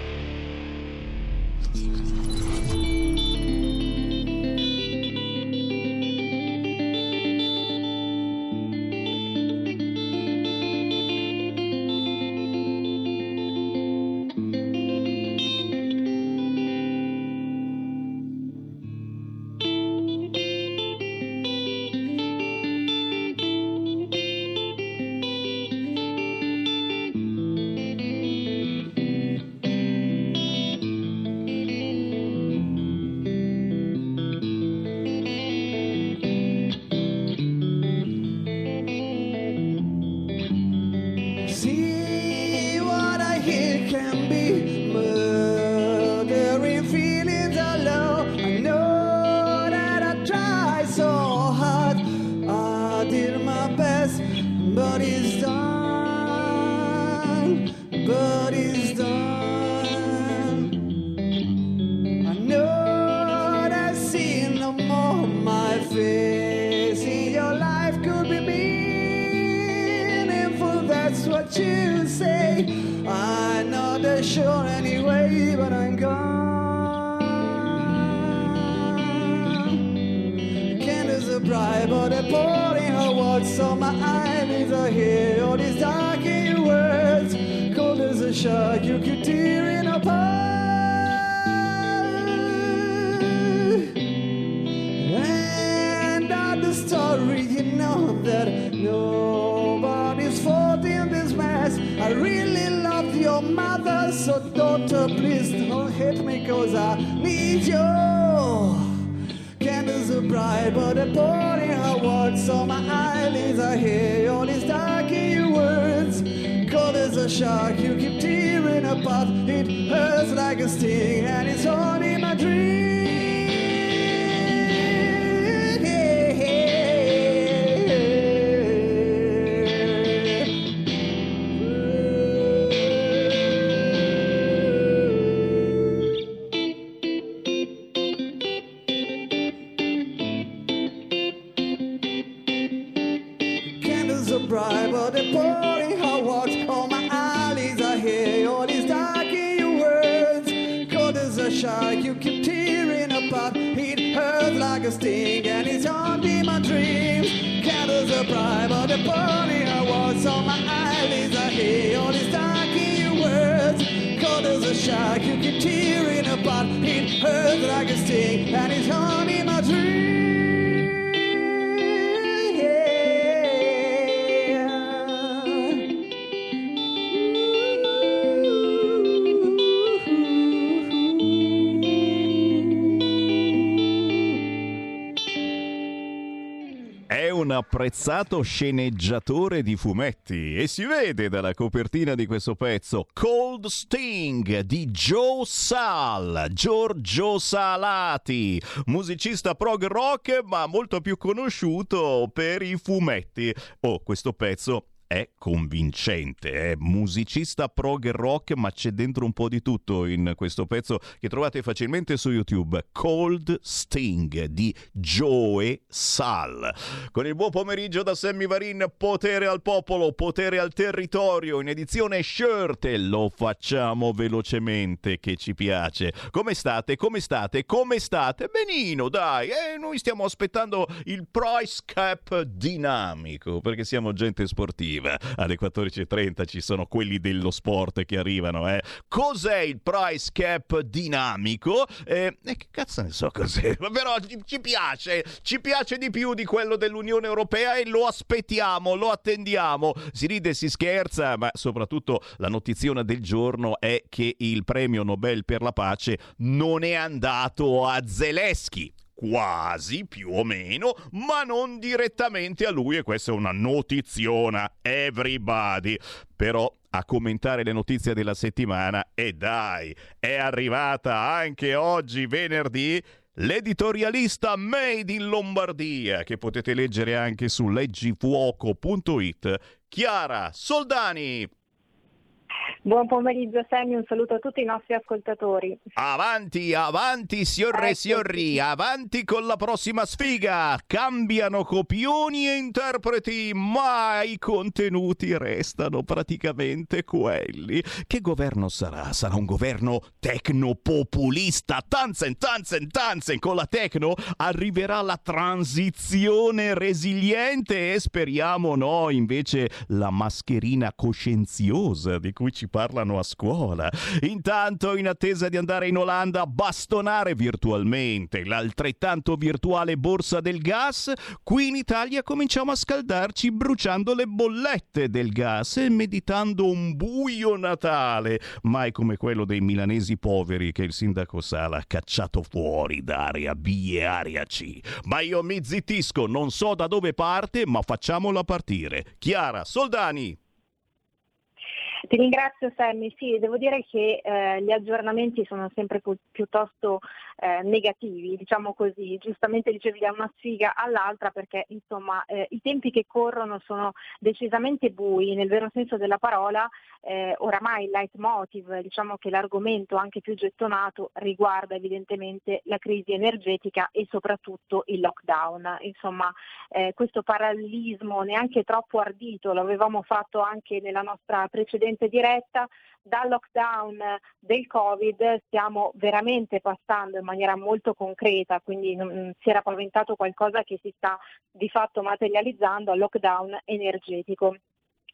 Y... you that nobody's fault in this mess. I really love your mother, so daughter, please don't hate me, cause I need you. Candles are bright, but they're pouring her words, so my eyelids are here. All these dark words, cold as a shark, you keep tearing apart. It hurts like a sting, and it's haunting my dreams. Apprezzato sceneggiatore di fumetti e si vede dalla copertina di questo pezzo Cold Sting di Joe Sal, Giorgio Salati, musicista prog rock ma molto più conosciuto per i fumetti. Oh, questo pezzo è convincente, è musicista prog rock, ma c'è dentro un po' di tutto in questo pezzo che trovate facilmente su YouTube. Cold Sting di Joe Sal. Con il buon pomeriggio da Sammy Varin, potere al popolo, potere al territorio, in edizione shirt. E Lo facciamo velocemente, che ci piace. Come state? Come state? Come state? Benino, dai. E noi stiamo aspettando il price cap dinamico, perché siamo gente sportiva. Alle 14.30 ci sono quelli dello sport che arrivano. Eh. Cos'è il price cap dinamico? Eh, e che cazzo ne so cos'è? Però ci, piace, ci piace di più di quello dell'Unione Europea e lo aspettiamo, lo attendiamo. Si ride e si scherza, ma soprattutto la notiziona del giorno è che il premio Nobel per la pace non è andato a Zelensky quasi più o meno, ma non direttamente a lui e questa è una notiziona everybody. Però a commentare le notizie della settimana e dai, è arrivata anche oggi venerdì l'editorialista Made in Lombardia che potete leggere anche su leggifuoco.it. Chiara Soldani. Buon pomeriggio Sammy, un saluto a tutti i nostri ascoltatori. Avanti, avanti, signore e signori, avanti con la prossima sfiga. Cambiano copioni e interpreti, ma i contenuti restano praticamente quelli. Che governo sarà? Sarà un governo tecnopopulista. Tanzen, tanzen, tanzen. Con la tecno arriverà la transizione resiliente e speriamo no, invece la mascherina coscienziosa di cui ci parlano a scuola. Intanto, in attesa di andare in Olanda a bastonare virtualmente l'altrettanto virtuale borsa del gas, qui in Italia cominciamo a scaldarci bruciando le bollette del gas e meditando un buio Natale, mai come quello dei milanesi poveri che il sindaco Sala ha cacciato fuori da area B e area C. Ma io mi zittisco, non so da dove parte, ma facciamola partire. Chiara Soldani. Ti ringrazio Sammy, sì, devo dire che eh, gli aggiornamenti sono sempre pu- piuttosto eh, negativi, diciamo così. Giustamente dicevi da una sfiga all'altra perché insomma eh, i tempi che corrono sono decisamente bui, nel vero senso della parola, eh, oramai il leitmotiv, diciamo che l'argomento anche più gettonato riguarda evidentemente la crisi energetica e soprattutto il lockdown. Insomma, eh, questo parallelismo neanche troppo ardito, lo avevamo fatto anche nella nostra precedente diretta, dal lockdown del Covid stiamo veramente passando in maniera molto concreta, quindi non, si era paventato qualcosa che si sta di fatto materializzando al lockdown energetico.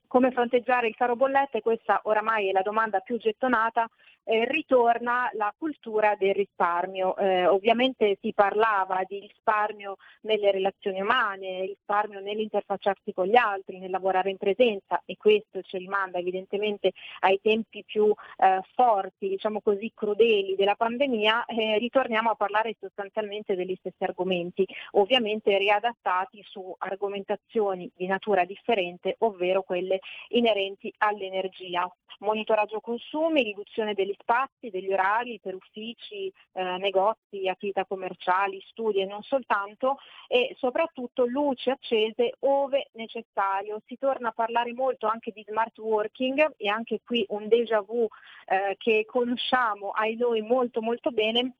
Come fronteggiare il caro bollette? Questa oramai è la domanda più gettonata eh, ritorna la cultura del risparmio. Eh, ovviamente si parlava di risparmio nelle relazioni umane, risparmio nell'interfacciarsi con gli altri, nel lavorare in presenza e questo ci rimanda evidentemente ai tempi più eh, forti, diciamo così crudeli della pandemia, ritorniamo a parlare sostanzialmente degli stessi argomenti, ovviamente riadattati su argomentazioni di natura differente, ovvero quelle inerenti all'energia. Monitoraggio consumi, riduzione degli spazi, degli orari per uffici, eh, negozi, attività commerciali, studi e non soltanto e soprattutto luci accese ove necessario. Si torna a parlare molto anche di smart working e anche qui un déjà vu eh, che conosciamo ai noi molto molto bene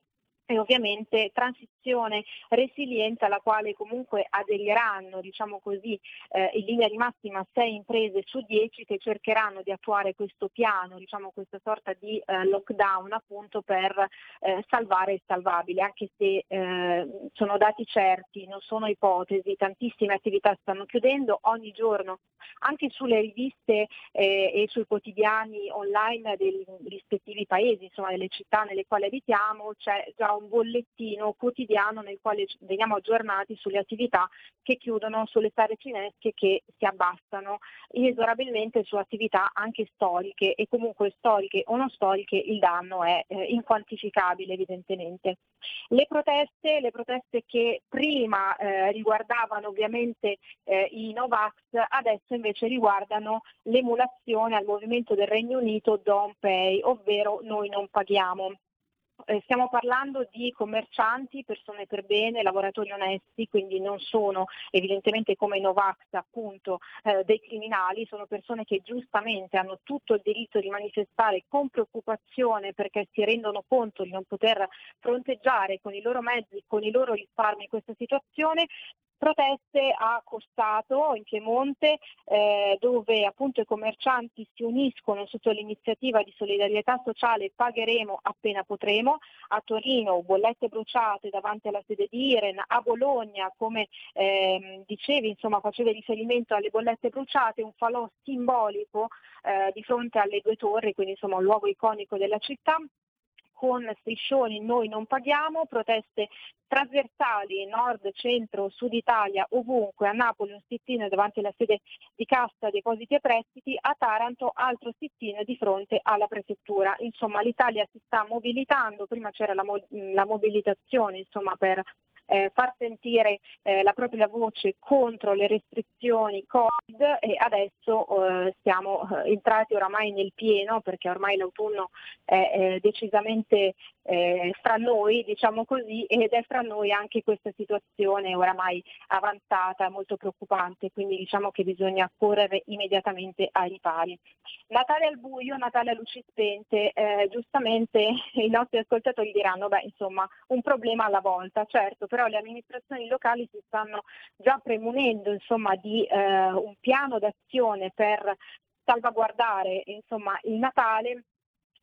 e ovviamente transizione resilienza alla quale comunque aderiranno, diciamo così, eh, in linea di massima sei imprese su dieci che cercheranno di attuare questo piano, diciamo questa sorta di eh, lockdown appunto per eh, salvare il salvabile, anche se eh, sono dati certi, non sono ipotesi, tantissime attività stanno chiudendo ogni giorno, anche sulle riviste eh, e sui quotidiani online dei rispettivi paesi, insomma delle città nelle quali abitiamo, c'è già un bollettino quotidiano nel quale veniamo aggiornati sulle attività che chiudono, sulle sale cinesche che si abbassano, inesorabilmente su attività anche storiche e comunque storiche o non storiche il danno è eh, inquantificabile evidentemente. Le proteste, le proteste che prima eh, riguardavano ovviamente eh, i Novax, adesso invece riguardano l'emulazione al movimento del Regno Unito Don't Pay, ovvero noi non paghiamo. Eh, stiamo parlando di commercianti, persone per bene, lavoratori onesti, quindi non sono evidentemente come Novax appunto eh, dei criminali, sono persone che giustamente hanno tutto il diritto di manifestare con preoccupazione perché si rendono conto di non poter fronteggiare con i loro mezzi, con i loro risparmi questa situazione, proteste a Costato in Piemonte eh, dove appunto i commercianti si uniscono sotto l'iniziativa di solidarietà sociale Pagheremo appena potremo, a Torino bollette bruciate davanti alla sede di Iren, a Bologna come eh, dicevi insomma facevi riferimento alle bollette bruciate, un falò simbolico eh, di fronte alle due torri, quindi insomma un luogo iconico della città con striscioni noi non paghiamo, proteste trasversali nord, centro, sud Italia, ovunque, a Napoli un sittino davanti alla sede di Cassa Depositi e Prestiti, a Taranto altro sittino di fronte alla prefettura. Insomma l'Italia si sta mobilitando, prima c'era la, mo- la mobilitazione insomma, per eh, far sentire eh, la propria voce contro le restrizioni Covid e adesso eh, siamo eh, entrati oramai nel pieno perché ormai l'autunno è, decisamente eh, fra noi, diciamo così, ed è fra noi anche questa situazione oramai avanzata, molto preoccupante, quindi diciamo che bisogna correre immediatamente ai ripari. Natale al buio, Natale a luci spente, eh, giustamente i nostri ascoltatori diranno, beh insomma un problema alla volta, certo, però le amministrazioni locali si stanno già premunendo insomma, di eh, un piano d'azione per salvaguardare insomma, il Natale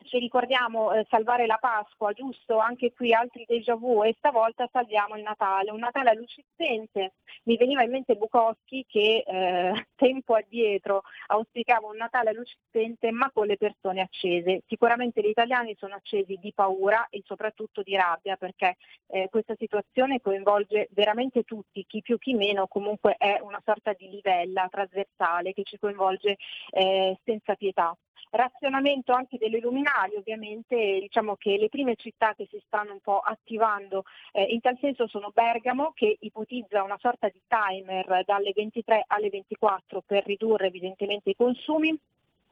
ci ricordiamo eh, salvare la Pasqua, giusto? Anche qui altri déjà vu e stavolta salviamo il Natale, un Natale a luci spente. Mi veniva in mente Bukowski che eh, tempo addietro auspicava un Natale a luci spente ma con le persone accese. Sicuramente gli italiani sono accesi di paura e soprattutto di rabbia perché eh, questa situazione coinvolge veramente tutti, chi più chi meno, comunque è una sorta di livella trasversale che ci coinvolge eh, senza pietà razionamento anche delle luminarie, ovviamente diciamo che le prime città che si stanno un po' attivando eh, in tal senso sono Bergamo che ipotizza una sorta di timer dalle 23 alle 24 per ridurre evidentemente i consumi,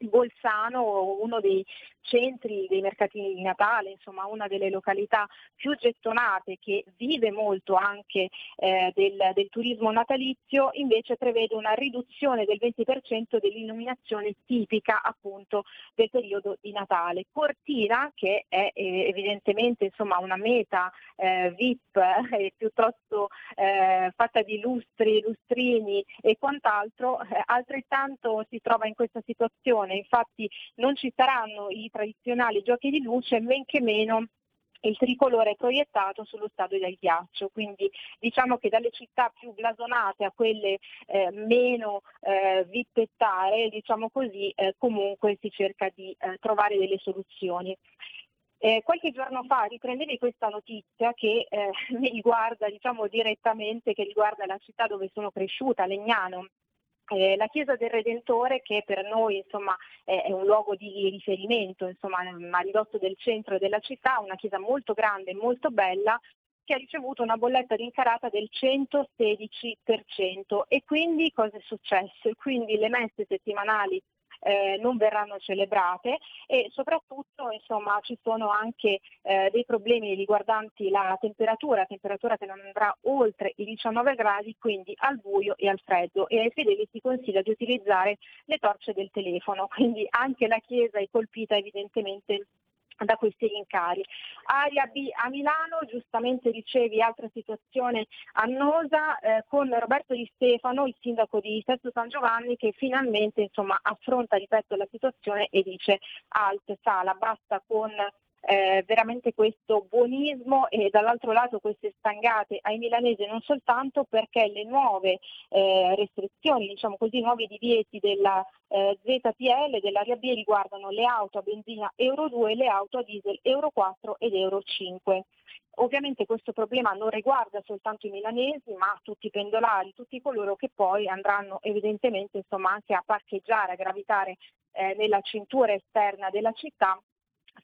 Bolzano, uno dei centri dei mercatini di Natale, insomma una delle località più gettonate che vive molto anche eh, del, del, turismo natalizio, invece prevede una riduzione del 20% dell'illuminazione tipica appunto del periodo di Natale. Cortina, che è eh, evidentemente insomma, una meta eh, VIP eh, piuttosto eh, fatta di lustri, lustrini e quant'altro, eh, altrettanto si trova in questa situazione. Infatti non ci saranno i tradizionali giochi di luce, men che meno il tricolore proiettato sullo stadio del ghiaccio, quindi diciamo che dalle città più blasonate a quelle eh, meno eh, vippettare, diciamo così, eh, comunque si cerca di eh, trovare delle soluzioni. Eh, qualche giorno fa riprendevi questa notizia che eh, mi riguarda diciamo, direttamente, che riguarda la città dove sono cresciuta, Legnano, eh, la Chiesa del Redentore che per noi insomma, è, è, un luogo di riferimento insomma, a ridosso del centro della città, una chiesa molto grande e molto bella che ha ricevuto una bolletta di incarata del 116% e quindi cosa è successo? Quindi le messe settimanali eh, non verranno celebrate e soprattutto insomma, ci sono anche eh, dei problemi riguardanti la temperatura, temperatura che non andrà oltre i 19 gradi, quindi al buio e al freddo. E ai fedeli si consiglia di utilizzare le torce del telefono, quindi anche la chiesa è colpita evidentemente da questi rincari. Area B a Milano, giustamente ricevi altra situazione annosa eh, con Roberto Di Stefano, il sindaco di Sesto San Giovanni, che finalmente insomma, affronta, ripeto, la situazione e dice alt, sala, basta con eh, veramente questo buonismo e dall'altro lato queste stangate ai milanesi non soltanto perché le nuove eh, restrizioni, diciamo così, nuovi divieti della eh, ZPL dell'area B riguardano le auto a benzina Euro 2 e le auto a diesel Euro 4 ed Euro 5. Ovviamente questo problema non riguarda soltanto i milanesi, ma tutti i pendolari, tutti coloro che poi andranno evidentemente insomma, anche a parcheggiare, a gravitare eh, nella cintura esterna della città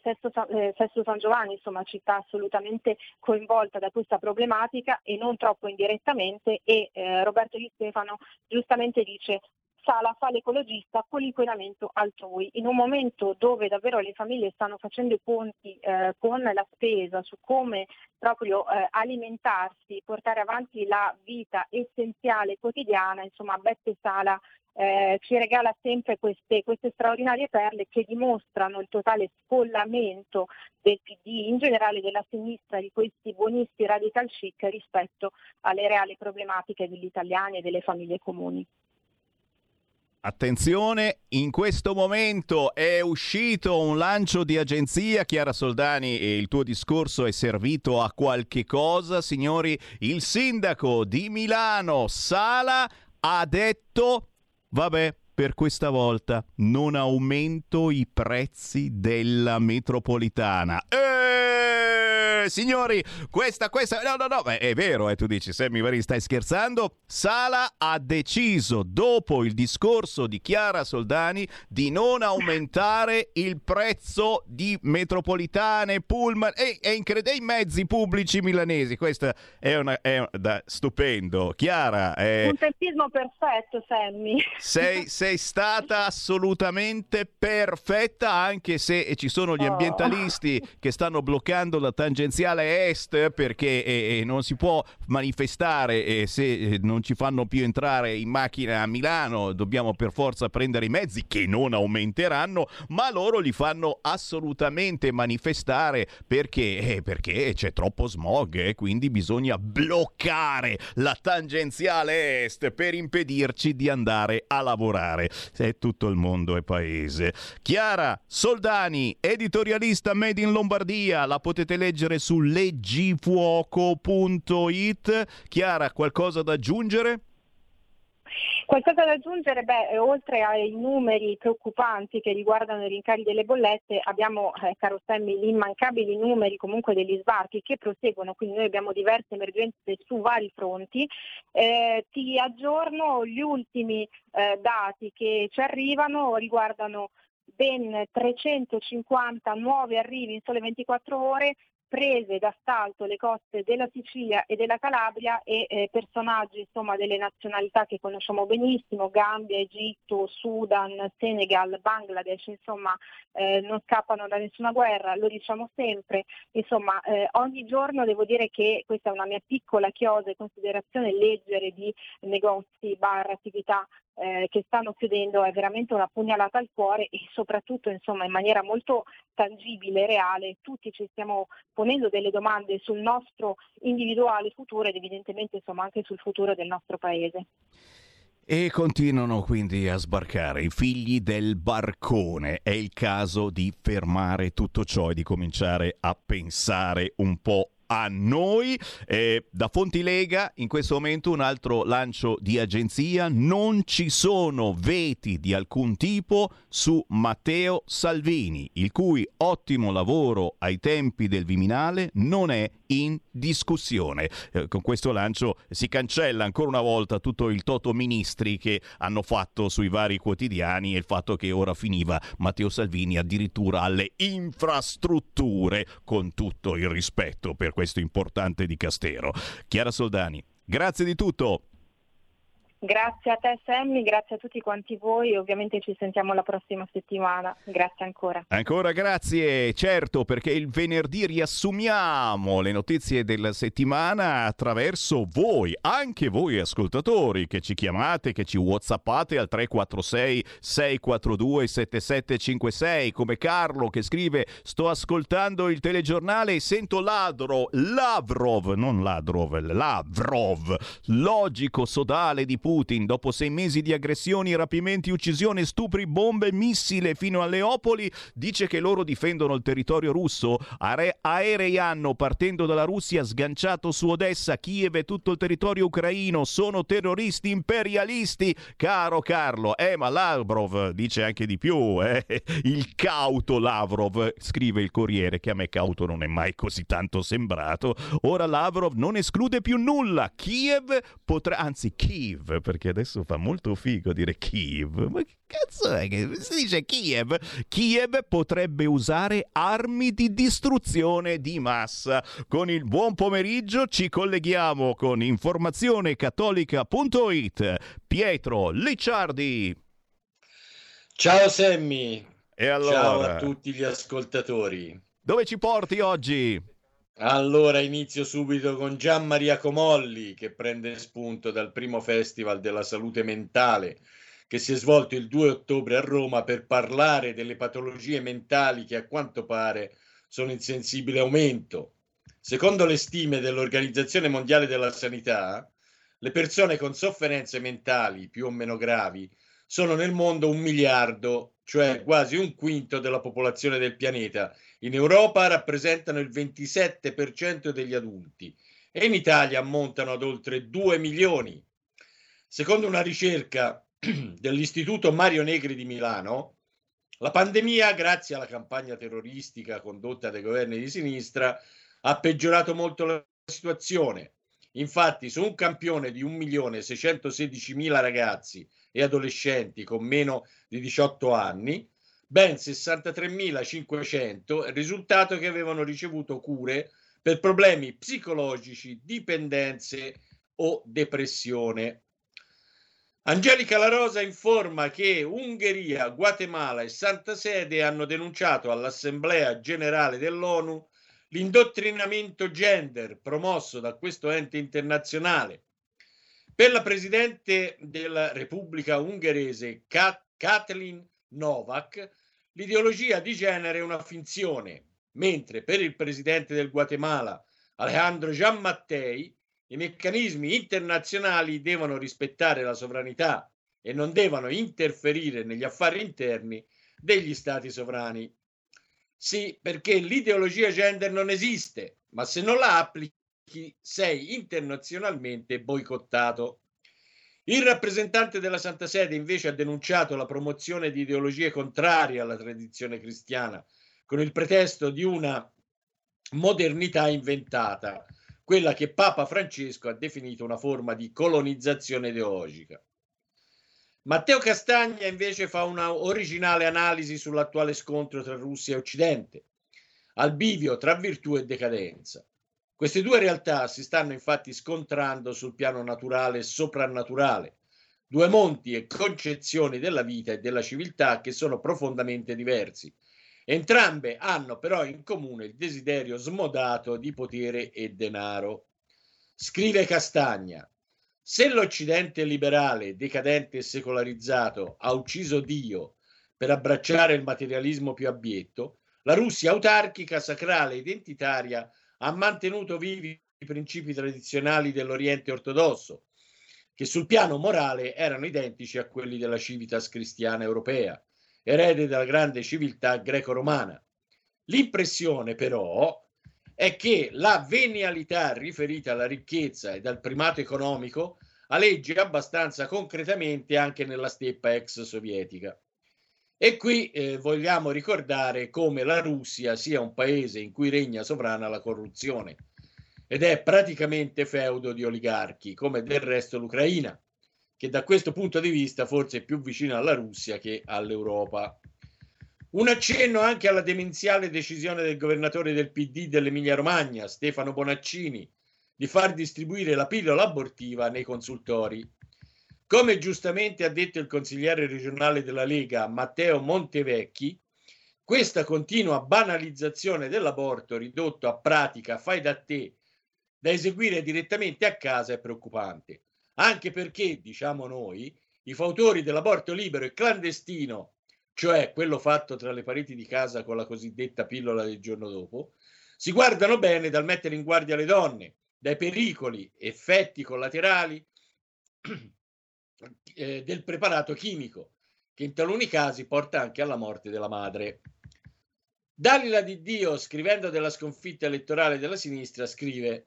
Sesto San, eh, Sesto San, Giovanni, insomma città assolutamente coinvolta da questa problematica e non troppo indirettamente e eh, Roberto Di Stefano giustamente dice Sala fa l'ecologista con l'inquinamento altrui. In un momento dove davvero le famiglie stanno facendo i conti eh, con la spesa su come proprio eh, alimentarsi, portare avanti la vita essenziale quotidiana, insomma Beppe Sala eh, ci regala sempre queste, queste, straordinarie perle che dimostrano il totale scollamento del PD, in generale della sinistra, di questi buonisti radical chic rispetto alle reali problematiche degli italiani e delle famiglie comuni. Attenzione, in questo momento è uscito un lancio di agenzia. Chiara Soldani, e il tuo discorso è servito a qualche cosa. Signori, il sindaco di Milano, Sala, ha detto Vabbè, per questa volta non aumento i prezzi della metropolitana. Eh, signori, questa, questa, no, no, no, è vero, eh, tu dici, Sammy Vari, stai scherzando? Sala ha deciso, dopo il discorso di Chiara Soldani, di non aumentare il prezzo di metropolitane, pullman e, e, incred- i mezzi pubblici milanesi. Questo è, una, è da, stupendo. Chiara, è... Un tempismo perfetto, Sammy. Sei, sei, stata assolutamente perfetta, anche se ci sono gli oh. ambientalisti che stanno bloccando la tangenziale est perché eh, non si può manifestare eh, se non non ci fanno più entrare in macchina a Milano, dobbiamo per forza prendere i mezzi che non aumenteranno, ma loro li fanno assolutamente manifestare perché, eh, perché c'è troppo smog e eh, quindi bisogna bloccare la tangenziale est per impedirci di andare a lavorare. Se tutto il mondo è paese. Chiara Soldani, editorialista Made in Lombardia, la potete leggere su leggifuoco.it. Chiara, qualcosa da aggiungere? Qualcosa da aggiungere? Beh, oltre ai numeri preoccupanti che riguardano i rincari delle bollette, abbiamo, eh, caro Sammy, gli immancabili numeri comunque degli sbarchi che proseguono, quindi noi abbiamo diverse emergenze su vari fronti. Eh, ti aggiorno gli ultimi eh, dati che ci arrivano, riguardano ben 350 nuovi arrivi in sole 24 ore, prese d'assalto le coste della Sicilia e della Calabria e eh, personaggi insomma, delle nazionalità che conosciamo benissimo, Gambia, Egitto, Sudan, Senegal, Bangladesh, insomma eh, non scappano da nessuna guerra, lo diciamo sempre, insomma eh, ogni giorno devo dire che questa è una mia piccola chiosa e considerazione leggere di negozi, bar, attività eh, che stanno chiudendo è veramente una pugnalata al cuore e soprattutto insomma in maniera molto tangibile reale tutti ci stiamo ponendo delle domande sul nostro individuale futuro ed evidentemente insomma anche sul futuro del nostro paese. E continuano quindi a sbarcare i figli del barcone. È il caso di fermare tutto ciò e di cominciare a pensare un po' a noi. Eh, da Fonti Lega in questo momento un altro lancio di agenzia. Non ci sono veti di alcun tipo su Matteo Salvini, il cui ottimo lavoro ai tempi del Viminale non è in discussione. Eh, con questo lancio si cancella ancora una volta tutto il toto ministri che hanno fatto sui vari quotidiani e il fatto che ora finiva Matteo Salvini addirittura alle infrastrutture, con tutto il rispetto per questo importante dicastero. Chiara Soldani, grazie di tutto. Grazie a te Sammy, grazie a tutti quanti voi ovviamente ci sentiamo la prossima settimana. Grazie ancora. Ancora grazie, certo, perché il venerdì riassumiamo le notizie della settimana attraverso voi, anche voi ascoltatori che ci chiamate, che ci whatsappate al 346 642 7756, come Carlo che scrive sto ascoltando il telegiornale e sento ladro, Lavrov, non Ladrov, Lavrov, logico sodale di Putin dopo sei mesi di aggressioni, rapimenti, uccisioni, stupri, bombe, missile fino a Leopoli, dice che loro difendono il territorio russo. Are- aerei hanno, partendo dalla Russia, sganciato su Odessa, Kiev e tutto il territorio ucraino. Sono terroristi imperialisti. Caro Carlo, eh, ma Lavrov dice anche di più. Eh? Il cauto Lavrov, scrive il Corriere, che a me cauto non è mai così tanto sembrato. Ora Lavrov non esclude più nulla. Kiev potrà, anzi Kiev, perché adesso fa molto figo dire Kiev. Ma che cazzo è che si dice Kiev? Kiev potrebbe usare armi di distruzione di massa. Con il buon pomeriggio ci colleghiamo con informazionecattolica.it. Pietro Licciardi. Ciao Sammy. E allora? Ciao a tutti gli ascoltatori. Dove ci porti oggi? Allora inizio subito con Gian Maria Comolli che prende spunto dal primo Festival della Salute Mentale che si è svolto il 2 ottobre a Roma per parlare delle patologie mentali che a quanto pare sono in sensibile aumento. Secondo le stime dell'Organizzazione Mondiale della Sanità, le persone con sofferenze mentali più o meno gravi sono nel mondo un miliardo, cioè quasi un quinto della popolazione del pianeta. In Europa rappresentano il 27% degli adulti e in Italia ammontano ad oltre 2 milioni. Secondo una ricerca dell'Istituto Mario Negri di Milano, la pandemia, grazie alla campagna terroristica condotta dai governi di sinistra, ha peggiorato molto la situazione. Infatti, su un campione di 1.616.000 ragazzi e adolescenti con meno di 18 anni, ben 63.500 è il risultato che avevano ricevuto cure per problemi psicologici, dipendenze o depressione. Angelica La Rosa informa che Ungheria, Guatemala e Santa Sede hanno denunciato all'Assemblea generale dell'ONU l'indottrinamento gender promosso da questo ente internazionale. Per la presidente della Repubblica ungherese Kat- Kathleen Novak, l'ideologia di genere è una finzione, mentre per il presidente del Guatemala Alejandro Giammattei i meccanismi internazionali devono rispettare la sovranità e non devono interferire negli affari interni degli stati sovrani. Sì, perché l'ideologia gender non esiste, ma se non la applichi sei internazionalmente boicottato. Il rappresentante della Santa Sede invece ha denunciato la promozione di ideologie contrarie alla tradizione cristiana, con il pretesto di una modernità inventata, quella che Papa Francesco ha definito una forma di colonizzazione ideologica. Matteo Castagna invece fa una originale analisi sull'attuale scontro tra Russia e Occidente. al bivio tra virtù e decadenza. Queste due realtà si stanno infatti scontrando sul piano naturale e soprannaturale, due monti e concezioni della vita e della civiltà che sono profondamente diversi. Entrambe hanno però in comune il desiderio smodato di potere e denaro. Scrive Castagna, se l'Occidente liberale, decadente e secolarizzato ha ucciso Dio per abbracciare il materialismo più abietto, la Russia autarchica, sacrale e identitaria ha mantenuto vivi i principi tradizionali dell'Oriente ortodosso, che sul piano morale erano identici a quelli della civitas cristiana europea, erede della grande civiltà greco-romana. L'impressione però è che la venialità riferita alla ricchezza e al primato economico aleggia abbastanza concretamente anche nella steppa ex sovietica. E qui eh, vogliamo ricordare come la Russia sia un paese in cui regna sovrana la corruzione ed è praticamente feudo di oligarchi, come del resto l'Ucraina, che da questo punto di vista forse è più vicina alla Russia che all'Europa. Un accenno anche alla demenziale decisione del governatore del PD dell'Emilia Romagna, Stefano Bonaccini, di far distribuire la pillola abortiva nei consultori. Come giustamente ha detto il consigliere regionale della Lega, Matteo Montevecchi, questa continua banalizzazione dell'aborto ridotto a pratica fai da te da eseguire direttamente a casa è preoccupante, anche perché, diciamo noi, i fautori dell'aborto libero e clandestino cioè quello fatto tra le pareti di casa con la cosiddetta pillola del giorno dopo, si guardano bene dal mettere in guardia le donne dai pericoli, effetti collaterali eh, del preparato chimico, che in taluni casi porta anche alla morte della madre. Dalila di Dio, scrivendo della sconfitta elettorale della sinistra, scrive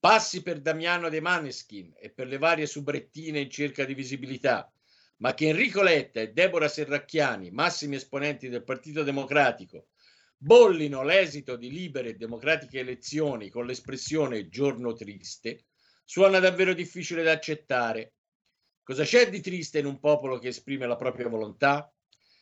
Passi per Damiano De Maneskin e per le varie subrettine in cerca di visibilità, ma che Enrico Letta e Deborah Serracchiani, massimi esponenti del Partito Democratico, bollino l'esito di libere e democratiche elezioni con l'espressione giorno triste, suona davvero difficile da accettare. Cosa c'è di triste in un popolo che esprime la propria volontà?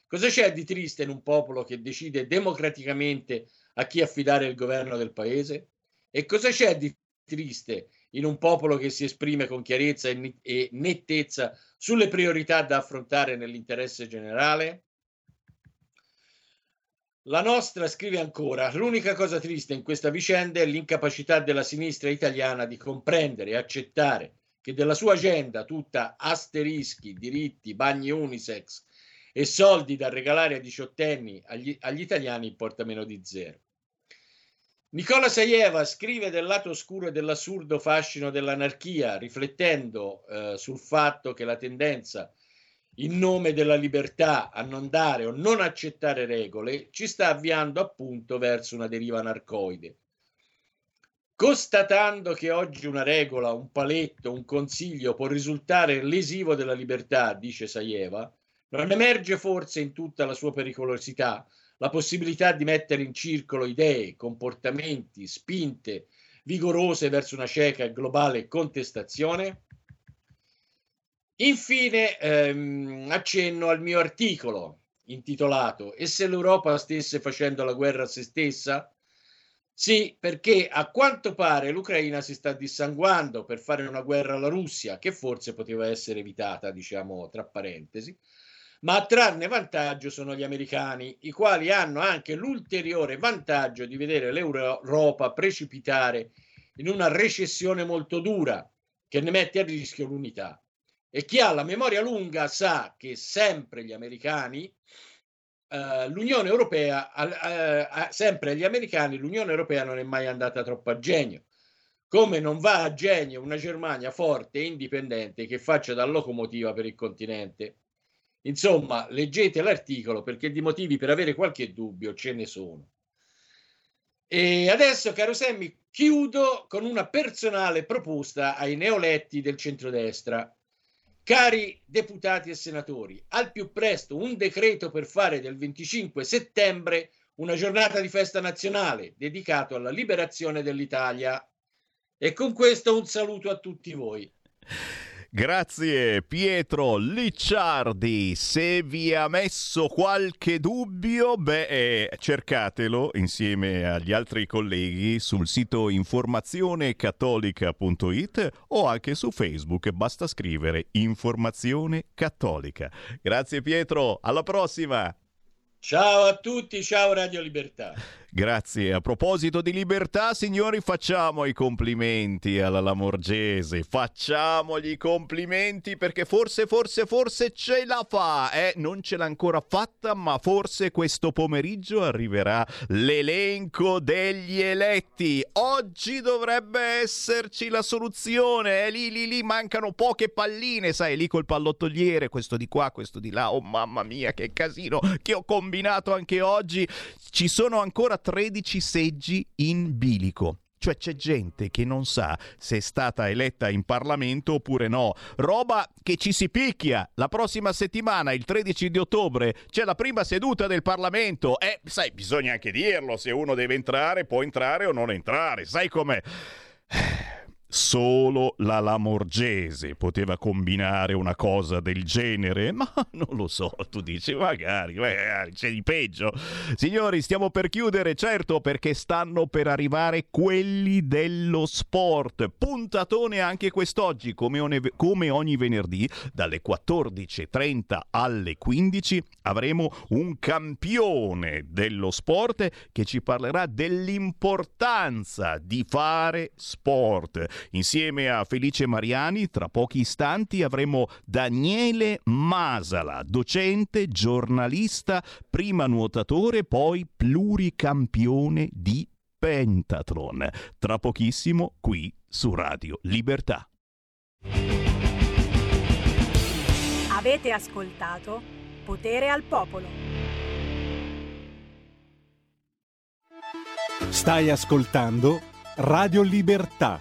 Cosa c'è di triste in un popolo che decide democraticamente a chi affidare il governo del paese? E cosa c'è di triste in un popolo che si esprime con chiarezza e nettezza sulle priorità da affrontare nell'interesse generale? La nostra scrive ancora, l'unica cosa triste in questa vicenda è l'incapacità della sinistra italiana di comprendere e accettare che della sua agenda tutta asterischi, diritti, bagni unisex e soldi da regalare ai diciottenni agli, agli italiani importa meno di zero. Nicola Saieva scrive del lato oscuro e dell'assurdo fascino dell'anarchia, riflettendo eh, sul fatto che la tendenza in nome della libertà a non dare o non accettare regole ci sta avviando appunto verso una deriva anarcoide. Constatando che oggi una regola, un paletto, un consiglio può risultare lesivo della libertà, dice Saieva, non emerge forse in tutta la sua pericolosità la possibilità di mettere in circolo idee, comportamenti, spinte vigorose verso una cieca e globale contestazione? Infine ehm, accenno al mio articolo intitolato E se l'Europa stesse facendo la guerra a se stessa? Sì, perché a quanto pare l'Ucraina si sta dissanguando per fare una guerra alla Russia, che forse poteva essere evitata, diciamo tra parentesi, ma a trarne vantaggio sono gli americani, i quali hanno anche l'ulteriore vantaggio di vedere l'Europa precipitare in una recessione molto dura che ne mette a rischio l'unità. E chi ha la memoria lunga sa che sempre gli americani, eh, l'Unione Europea, eh, sempre agli americani, l'Unione Europea non è mai andata troppo a genio. Come non va a genio una Germania forte e indipendente che faccia da locomotiva per il continente. Insomma, leggete l'articolo perché di motivi per avere qualche dubbio ce ne sono. E adesso, caro Semmi, chiudo con una personale proposta ai neoletti del centrodestra. Cari deputati e senatori, al più presto un decreto per fare del 25 settembre una giornata di festa nazionale dedicato alla liberazione dell'Italia. E con questo un saluto a tutti voi. Grazie Pietro Licciardi. Se vi ha messo qualche dubbio, beh, eh, cercatelo insieme agli altri colleghi sul sito informazionecattolica.it o anche su Facebook. Basta scrivere Informazione Cattolica. Grazie Pietro, alla prossima. Ciao a tutti, ciao Radio Libertà. Grazie. A proposito di libertà, signori, facciamo i complimenti alla Lamorgese. Facciamogli i complimenti perché forse, forse, forse ce la fa. Eh, non ce l'ha ancora fatta, ma forse questo pomeriggio arriverà l'elenco degli eletti. Oggi dovrebbe esserci la soluzione. Eh, lì, lì, lì mancano poche palline, sai, lì col pallottoliere, questo di qua, questo di là. Oh mamma mia, che casino che ho combinato anche oggi. Ci sono ancora 13 seggi in bilico. Cioè c'è gente che non sa se è stata eletta in Parlamento oppure no. Roba che ci si picchia. La prossima settimana, il 13 di ottobre, c'è la prima seduta del Parlamento. E sai, bisogna anche dirlo, se uno deve entrare, può entrare o non entrare. Sai com'è? Solo la Lamorgese poteva combinare una cosa del genere, ma non lo so, tu dici magari, magari c'è di peggio. Signori, stiamo per chiudere, certo, perché stanno per arrivare quelli dello sport. Puntatone anche quest'oggi, come, one- come ogni venerdì, dalle 14.30 alle 15 avremo un campione dello sport che ci parlerà dell'importanza di fare sport. Insieme a Felice Mariani, tra pochi istanti avremo Daniele Masala, docente, giornalista, prima nuotatore, poi pluricampione di pentathlon. Tra pochissimo qui su Radio Libertà. Avete ascoltato Potere al Popolo. Stai ascoltando Radio Libertà,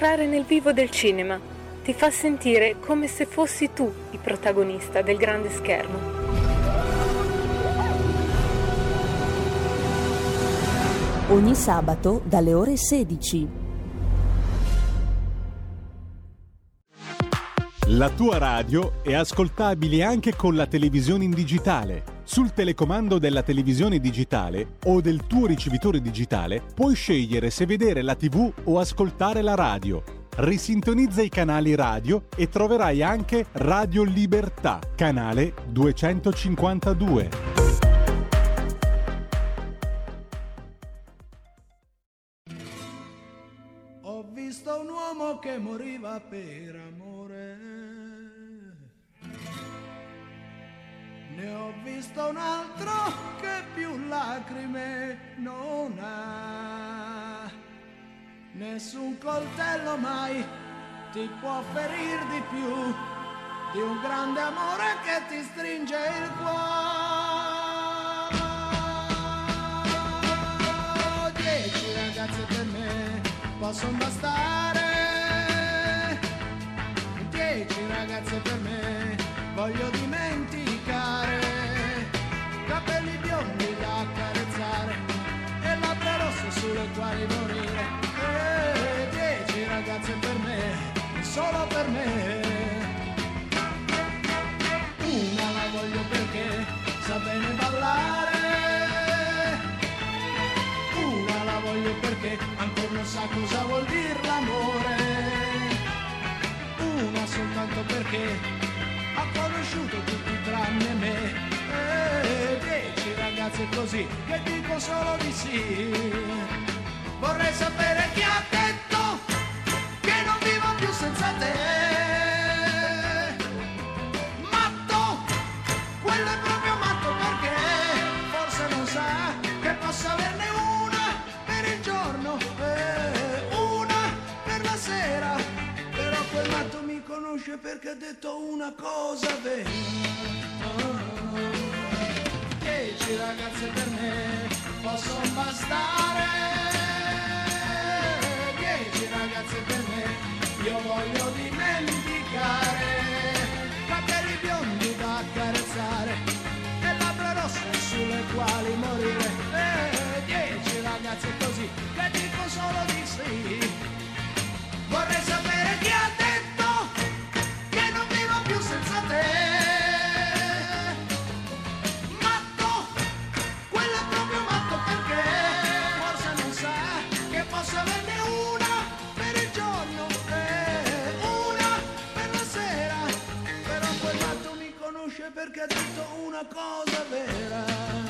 Entrare nel vivo del cinema, ti fa sentire come se fossi tu il protagonista del grande schermo. Ogni sabato dalle ore 16. La tua radio è ascoltabile anche con la televisione in digitale. Sul telecomando della televisione digitale o del tuo ricevitore digitale puoi scegliere se vedere la TV o ascoltare la radio. Risintonizza i canali radio e troverai anche Radio Libertà, canale 252. Ho visto un uomo che moriva per amore. Ne ho visto un altro che più lacrime non ha. Nessun coltello mai ti può ferir di più di un grande amore che ti stringe il cuore. possono bastare. Dieci ragazze per me, voglio dimenticare. Ballare. Una la voglio perché ancora non sa cosa vuol dire l'amore. Una soltanto perché ha conosciuto tutti tranne me. E dieci ragazze così che dico solo di sì. Vorrei sapere chi ha detto che non vivo più senza te. Perché ha detto una cosa vera. Dieci ragazze per me possono bastare. Dieci ragazze per me io voglio dimenticare. Capelli biondi da accarezzare e labbra rosse sulle quali morire. Eh, dieci ragazze così che dico solo di sì. Vorrei sapere perché ha detto una cosa vera.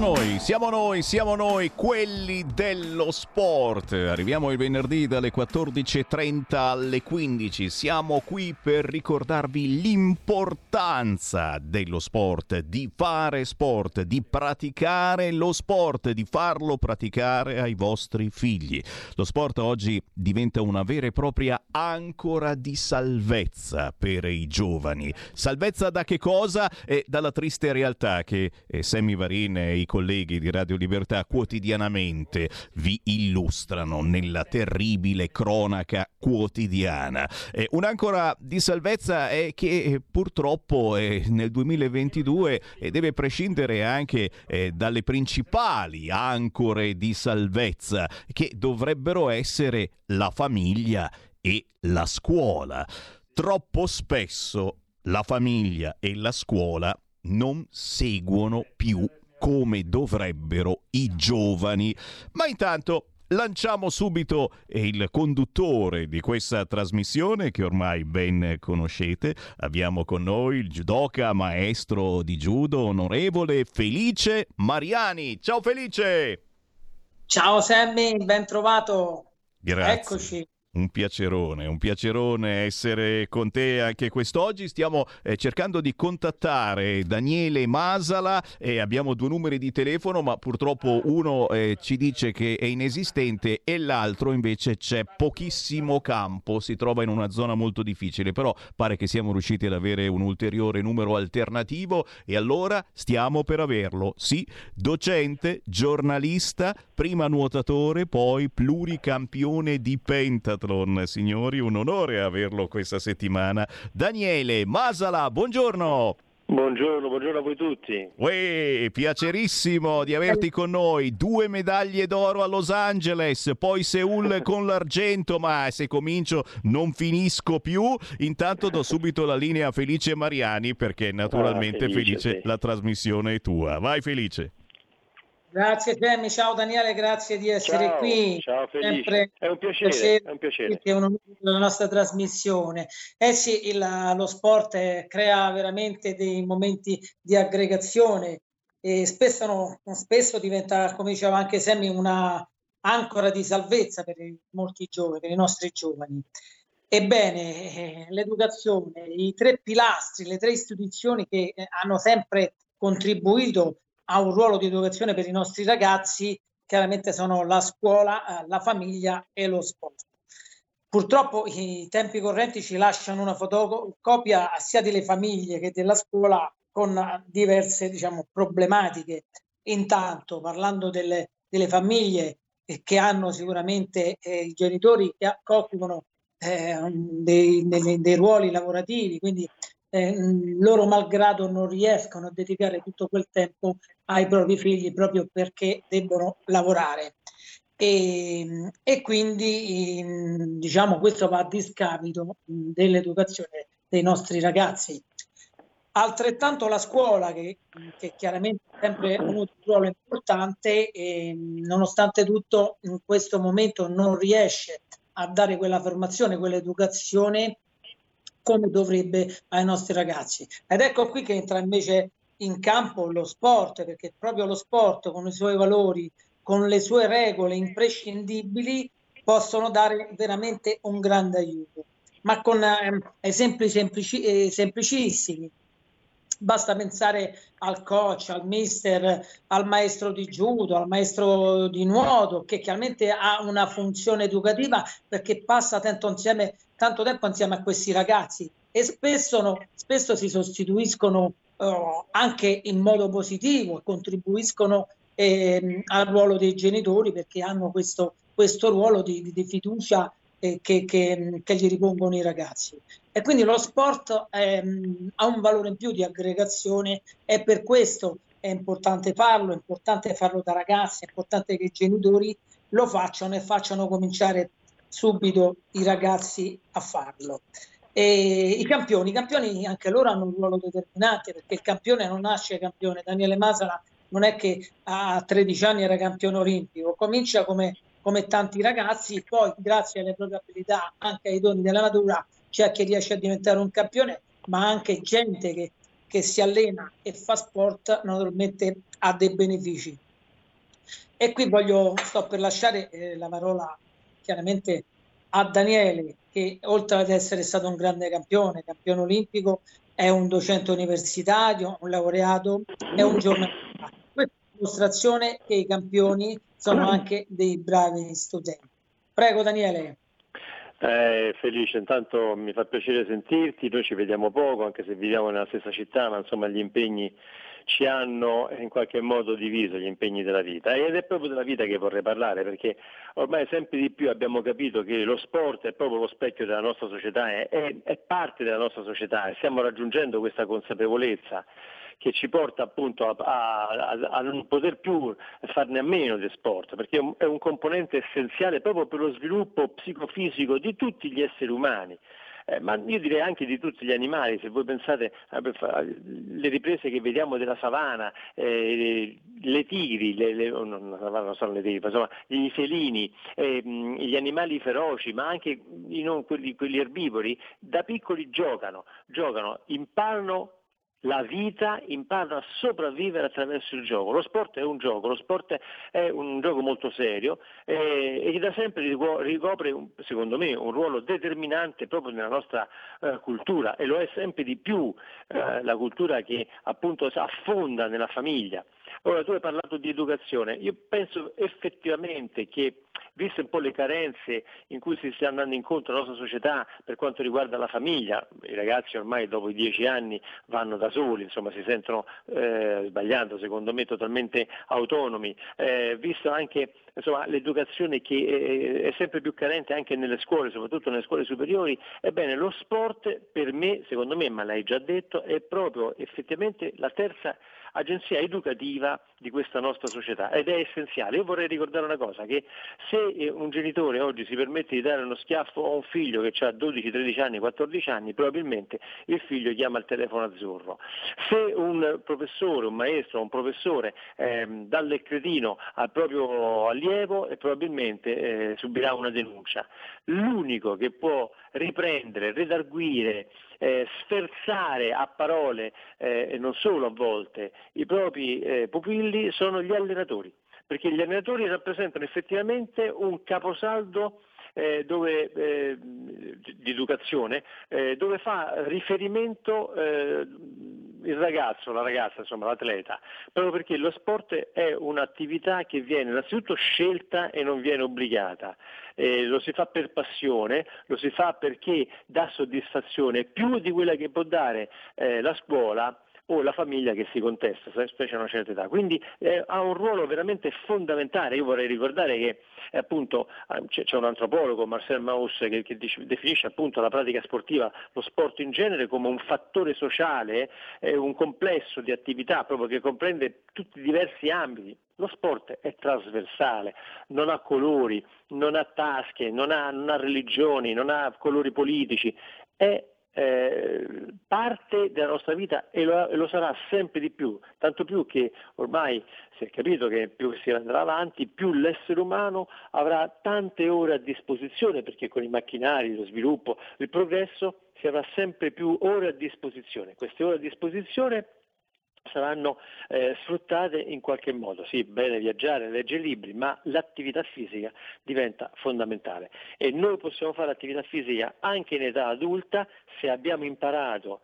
Noi, siamo noi, siamo noi, quelli dello sport. Arriviamo il venerdì dalle 14.30 alle 15. Siamo qui per ricordarvi l'importanza dello sport, di fare sport, di praticare lo sport, di farlo praticare ai vostri figli. Lo sport oggi diventa una vera e propria ancora di salvezza per i giovani. Salvezza da che cosa? E dalla triste realtà che eh, Sammy Varin e i colleghi di Radio Libertà quotidianamente vi illustrano nella terribile cronaca quotidiana. Eh, un'ancora di salvezza è che eh, purtroppo eh, nel 2022 eh, deve prescindere anche eh, dalle principali ancore di salvezza che dovrebbero essere la famiglia e la scuola. Troppo spesso la famiglia e la scuola non seguono più come dovrebbero i giovani. Ma intanto lanciamo subito il conduttore di questa trasmissione che ormai ben conoscete. Abbiamo con noi il judoka maestro di judo, onorevole Felice Mariani. Ciao Felice! Ciao Sammy, ben trovato. Grazie. Eccoci. Un piacerone, un piacerone essere con te anche quest'oggi. Stiamo eh, cercando di contattare Daniele Masala e abbiamo due numeri di telefono, ma purtroppo uno eh, ci dice che è inesistente e l'altro invece c'è pochissimo campo, si trova in una zona molto difficile, però pare che siamo riusciti ad avere un ulteriore numero alternativo e allora stiamo per averlo. Sì, docente, giornalista, prima nuotatore, poi pluricampione di pentathlon Triathlon. Signori, un onore averlo questa settimana. Daniele Masala, buongiorno. Buongiorno, buongiorno a voi tutti. Uè, piacerissimo di averti con noi. Due medaglie d'oro a Los Angeles, poi Seul con l'argento, ma se comincio non finisco più. Intanto do subito la linea a Felice Mariani perché naturalmente ah, felice, felice sì. la trasmissione è tua. Vai Felice. Grazie Jamie, ciao Daniele, grazie di essere ciao, qui. Ciao Felice, è un piacere, piacere, è un piacere. È un della nostra trasmissione. Eh sì, il, lo sport crea veramente dei momenti di aggregazione e spesso, no, spesso diventa, come diceva anche Semi, una ancora di salvezza per molti giovani, per i nostri giovani. Ebbene, eh, l'educazione, i tre pilastri, le tre istituzioni che eh, hanno sempre contribuito ha un ruolo di educazione per i nostri ragazzi, chiaramente sono la scuola, eh, la famiglia e lo sport. Purtroppo i tempi correnti ci lasciano una fotocopia sia delle famiglie che della scuola con diverse diciamo, problematiche. Intanto, parlando delle, delle famiglie che hanno sicuramente eh, i genitori che occupano eh, dei, dei, dei, ruoli lavorativi, quindi eh, loro malgrado non riescono a dedicare tutto quel tempo ai propri figli proprio perché debbono lavorare. E, e quindi diciamo questo va a discapito dell'educazione dei nostri ragazzi. Altrettanto la scuola, che, che chiaramente è sempre un ruolo importante, e, nonostante tutto in questo momento non riesce a dare quella formazione, quell'educazione come dovrebbe ai nostri ragazzi. Ed ecco qui che entra invece in campo lo sport, perché proprio lo sport con i suoi valori, con le sue regole imprescindibili, possono dare veramente un grande aiuto. Ma con eh, esempi semplici, eh, semplicissimi. Basta pensare al coach, al mister, al maestro di judo, al maestro di nuoto, che chiaramente ha una funzione educativa perché passa tanto, insieme, tanto tempo insieme a questi ragazzi. E spesso, no, spesso si sostituiscono uh, anche in modo positivo contribuiscono eh, al ruolo dei genitori perché hanno questo, questo ruolo di, di, fiducia che, che, che, gli ripongono i ragazzi. E quindi lo sport ehm, ha un valore in più di aggregazione e per questo è importante farlo, è importante farlo da ragazzi, è importante che i genitori lo facciano e facciano cominciare subito i ragazzi a farlo. E I campioni, i campioni anche loro hanno un ruolo determinante perché il campione non nasce campione. Daniele Masala non è che a 13 anni era campione olimpico, comincia come come tanti ragazzi, poi grazie alle proprie abilità, anche ai doni della natura, c'è chi riesce a diventare un campione, ma anche gente che, che si allena e fa sport naturalmente ha dei benefici. E qui voglio, sto per lasciare eh, la parola chiaramente a Daniele, che oltre ad essere stato un grande campione, campione olimpico, è un docente universitario, un laureato, è un giornalista. Dimostrazione che i campioni sono anche dei bravi studenti. Prego Daniele. Eh, Felice, intanto mi fa piacere sentirti, noi ci vediamo poco anche se viviamo nella stessa città, ma insomma gli impegni ci hanno in qualche modo diviso gli impegni della vita ed è proprio della vita che vorrei parlare perché ormai sempre di più abbiamo capito che lo sport è proprio lo specchio della nostra società, è, è, è parte della nostra società e stiamo raggiungendo questa consapevolezza che ci porta appunto a, a, a, non poter più farne a meno di sport, perché è un, è un componente essenziale proprio per lo sviluppo psicofisico di tutti gli esseri umani. Eh, ma io direi anche di tutti gli animali, se voi pensate alle riprese che vediamo della savana, eh, le tigri, le, le, oh, non, non sono le tigri, insomma, i felini, eh, gli animali feroci, ma anche non, quelli, quelli, erbivori, da piccoli giocano, giocano, imparano la vita, imparano a sopravvivere attraverso il gioco. Lo sport è un gioco, lo sport è un gioco molto serio eh, e da sempre ricopre, secondo me, un ruolo determinante proprio nella nostra eh, cultura e lo è sempre di più eh, la cultura che appunto affonda nella famiglia. Ora tu hai parlato di educazione, io penso effettivamente che viste un po' le carenze in cui si sta andando incontro la nostra società per quanto riguarda la famiglia, i ragazzi ormai dopo i dieci anni vanno da soli, insomma si sentono eh, sbagliando secondo me totalmente autonomi, eh, visto anche insomma, l'educazione che è, è sempre più carente anche nelle scuole, soprattutto nelle scuole superiori, ebbene lo sport per me, secondo me, ma l'hai già detto, è proprio effettivamente la terza agenzia educativa di questa nostra società ed è essenziale. Io vorrei ricordare una cosa, che se un genitore oggi si permette di dare uno schiaffo a un figlio che ha 12, 13 anni, 14 anni, probabilmente il figlio chiama il telefono azzurro. Se un professore, un maestro, un professore ehm, dà il cretino al proprio allievo, eh, probabilmente eh, subirà una denuncia. L'unico che può riprendere, redarguire, eh, sferzare a parole, eh, non solo a volte, i propri eh, pupilli sono gli allenatori, perché gli allenatori rappresentano effettivamente un caposaldo eh, dove, eh, di educazione eh, dove fa riferimento eh, il ragazzo, la ragazza, insomma l'atleta, proprio perché lo sport è un'attività che viene innanzitutto scelta e non viene obbligata, eh, lo si fa per passione, lo si fa perché dà soddisfazione più di quella che può dare eh, la scuola o la famiglia che si contesta, specie a una certa età. Quindi eh, ha un ruolo veramente fondamentale. Io vorrei ricordare che eh, appunto, eh, c'è, c'è, un antropologo, Marcel Mauss, che, che definisce appunto la pratica sportiva, lo sport in genere, come un fattore sociale, eh, un complesso di attività proprio che comprende tutti i diversi ambiti. Lo sport è trasversale, non ha colori, non ha tasche, non ha, non ha religioni, non ha colori politici, è eh, parte della nostra vita e lo, e lo, sarà sempre di più, tanto più che ormai si è capito che più si andrà avanti, più l'essere umano avrà tante ore a disposizione, perché con i macchinari, lo sviluppo, il progresso si avrà sempre più ore a disposizione. Queste ore a disposizione saranno eh, sfruttate in qualche modo. Sì, bene viaggiare, leggere libri, ma l'attività fisica diventa fondamentale e noi possiamo fare attività fisica anche in età adulta se abbiamo imparato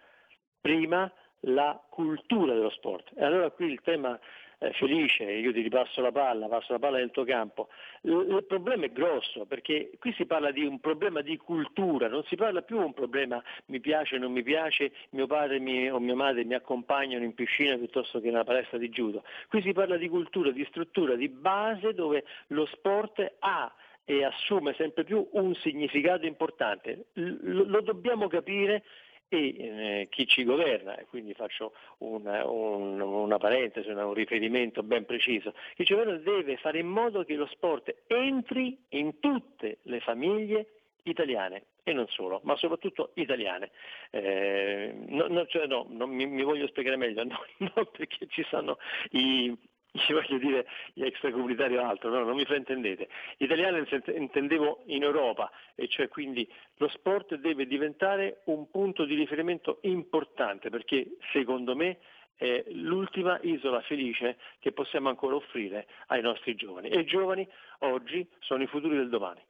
prima la cultura dello sport. E allora qui il tema eh, felice, io ti ripasso la palla, passo la palla nel tuo campo. Il, problema è grosso perché qui si parla di un problema di cultura, non si parla più di un problema mi piace o non mi piace, mio padre mi, o mia madre mi accompagnano in piscina piuttosto che nella palestra di judo. Qui si parla di cultura, di struttura, di base dove lo sport ha e assume sempre più un significato importante. L- lo dobbiamo capire e eh, chi ci governa, e quindi faccio una, un, una parentesi, un riferimento ben preciso, chi ci governa deve fare in modo che lo sport entri in tutte le famiglie italiane e non solo, ma soprattutto italiane. Eh, no, no, cioè no, mi, mi, voglio spiegare meglio, no, non perché ci sono i, ci voglio dire gli extracomunitari o altro, no, non mi fraintendete. Italiano intendevo in Europa, e cioè quindi lo sport deve diventare un punto di riferimento importante perché secondo me è l'ultima isola felice che possiamo ancora offrire ai nostri giovani. E i giovani oggi sono i futuri del domani.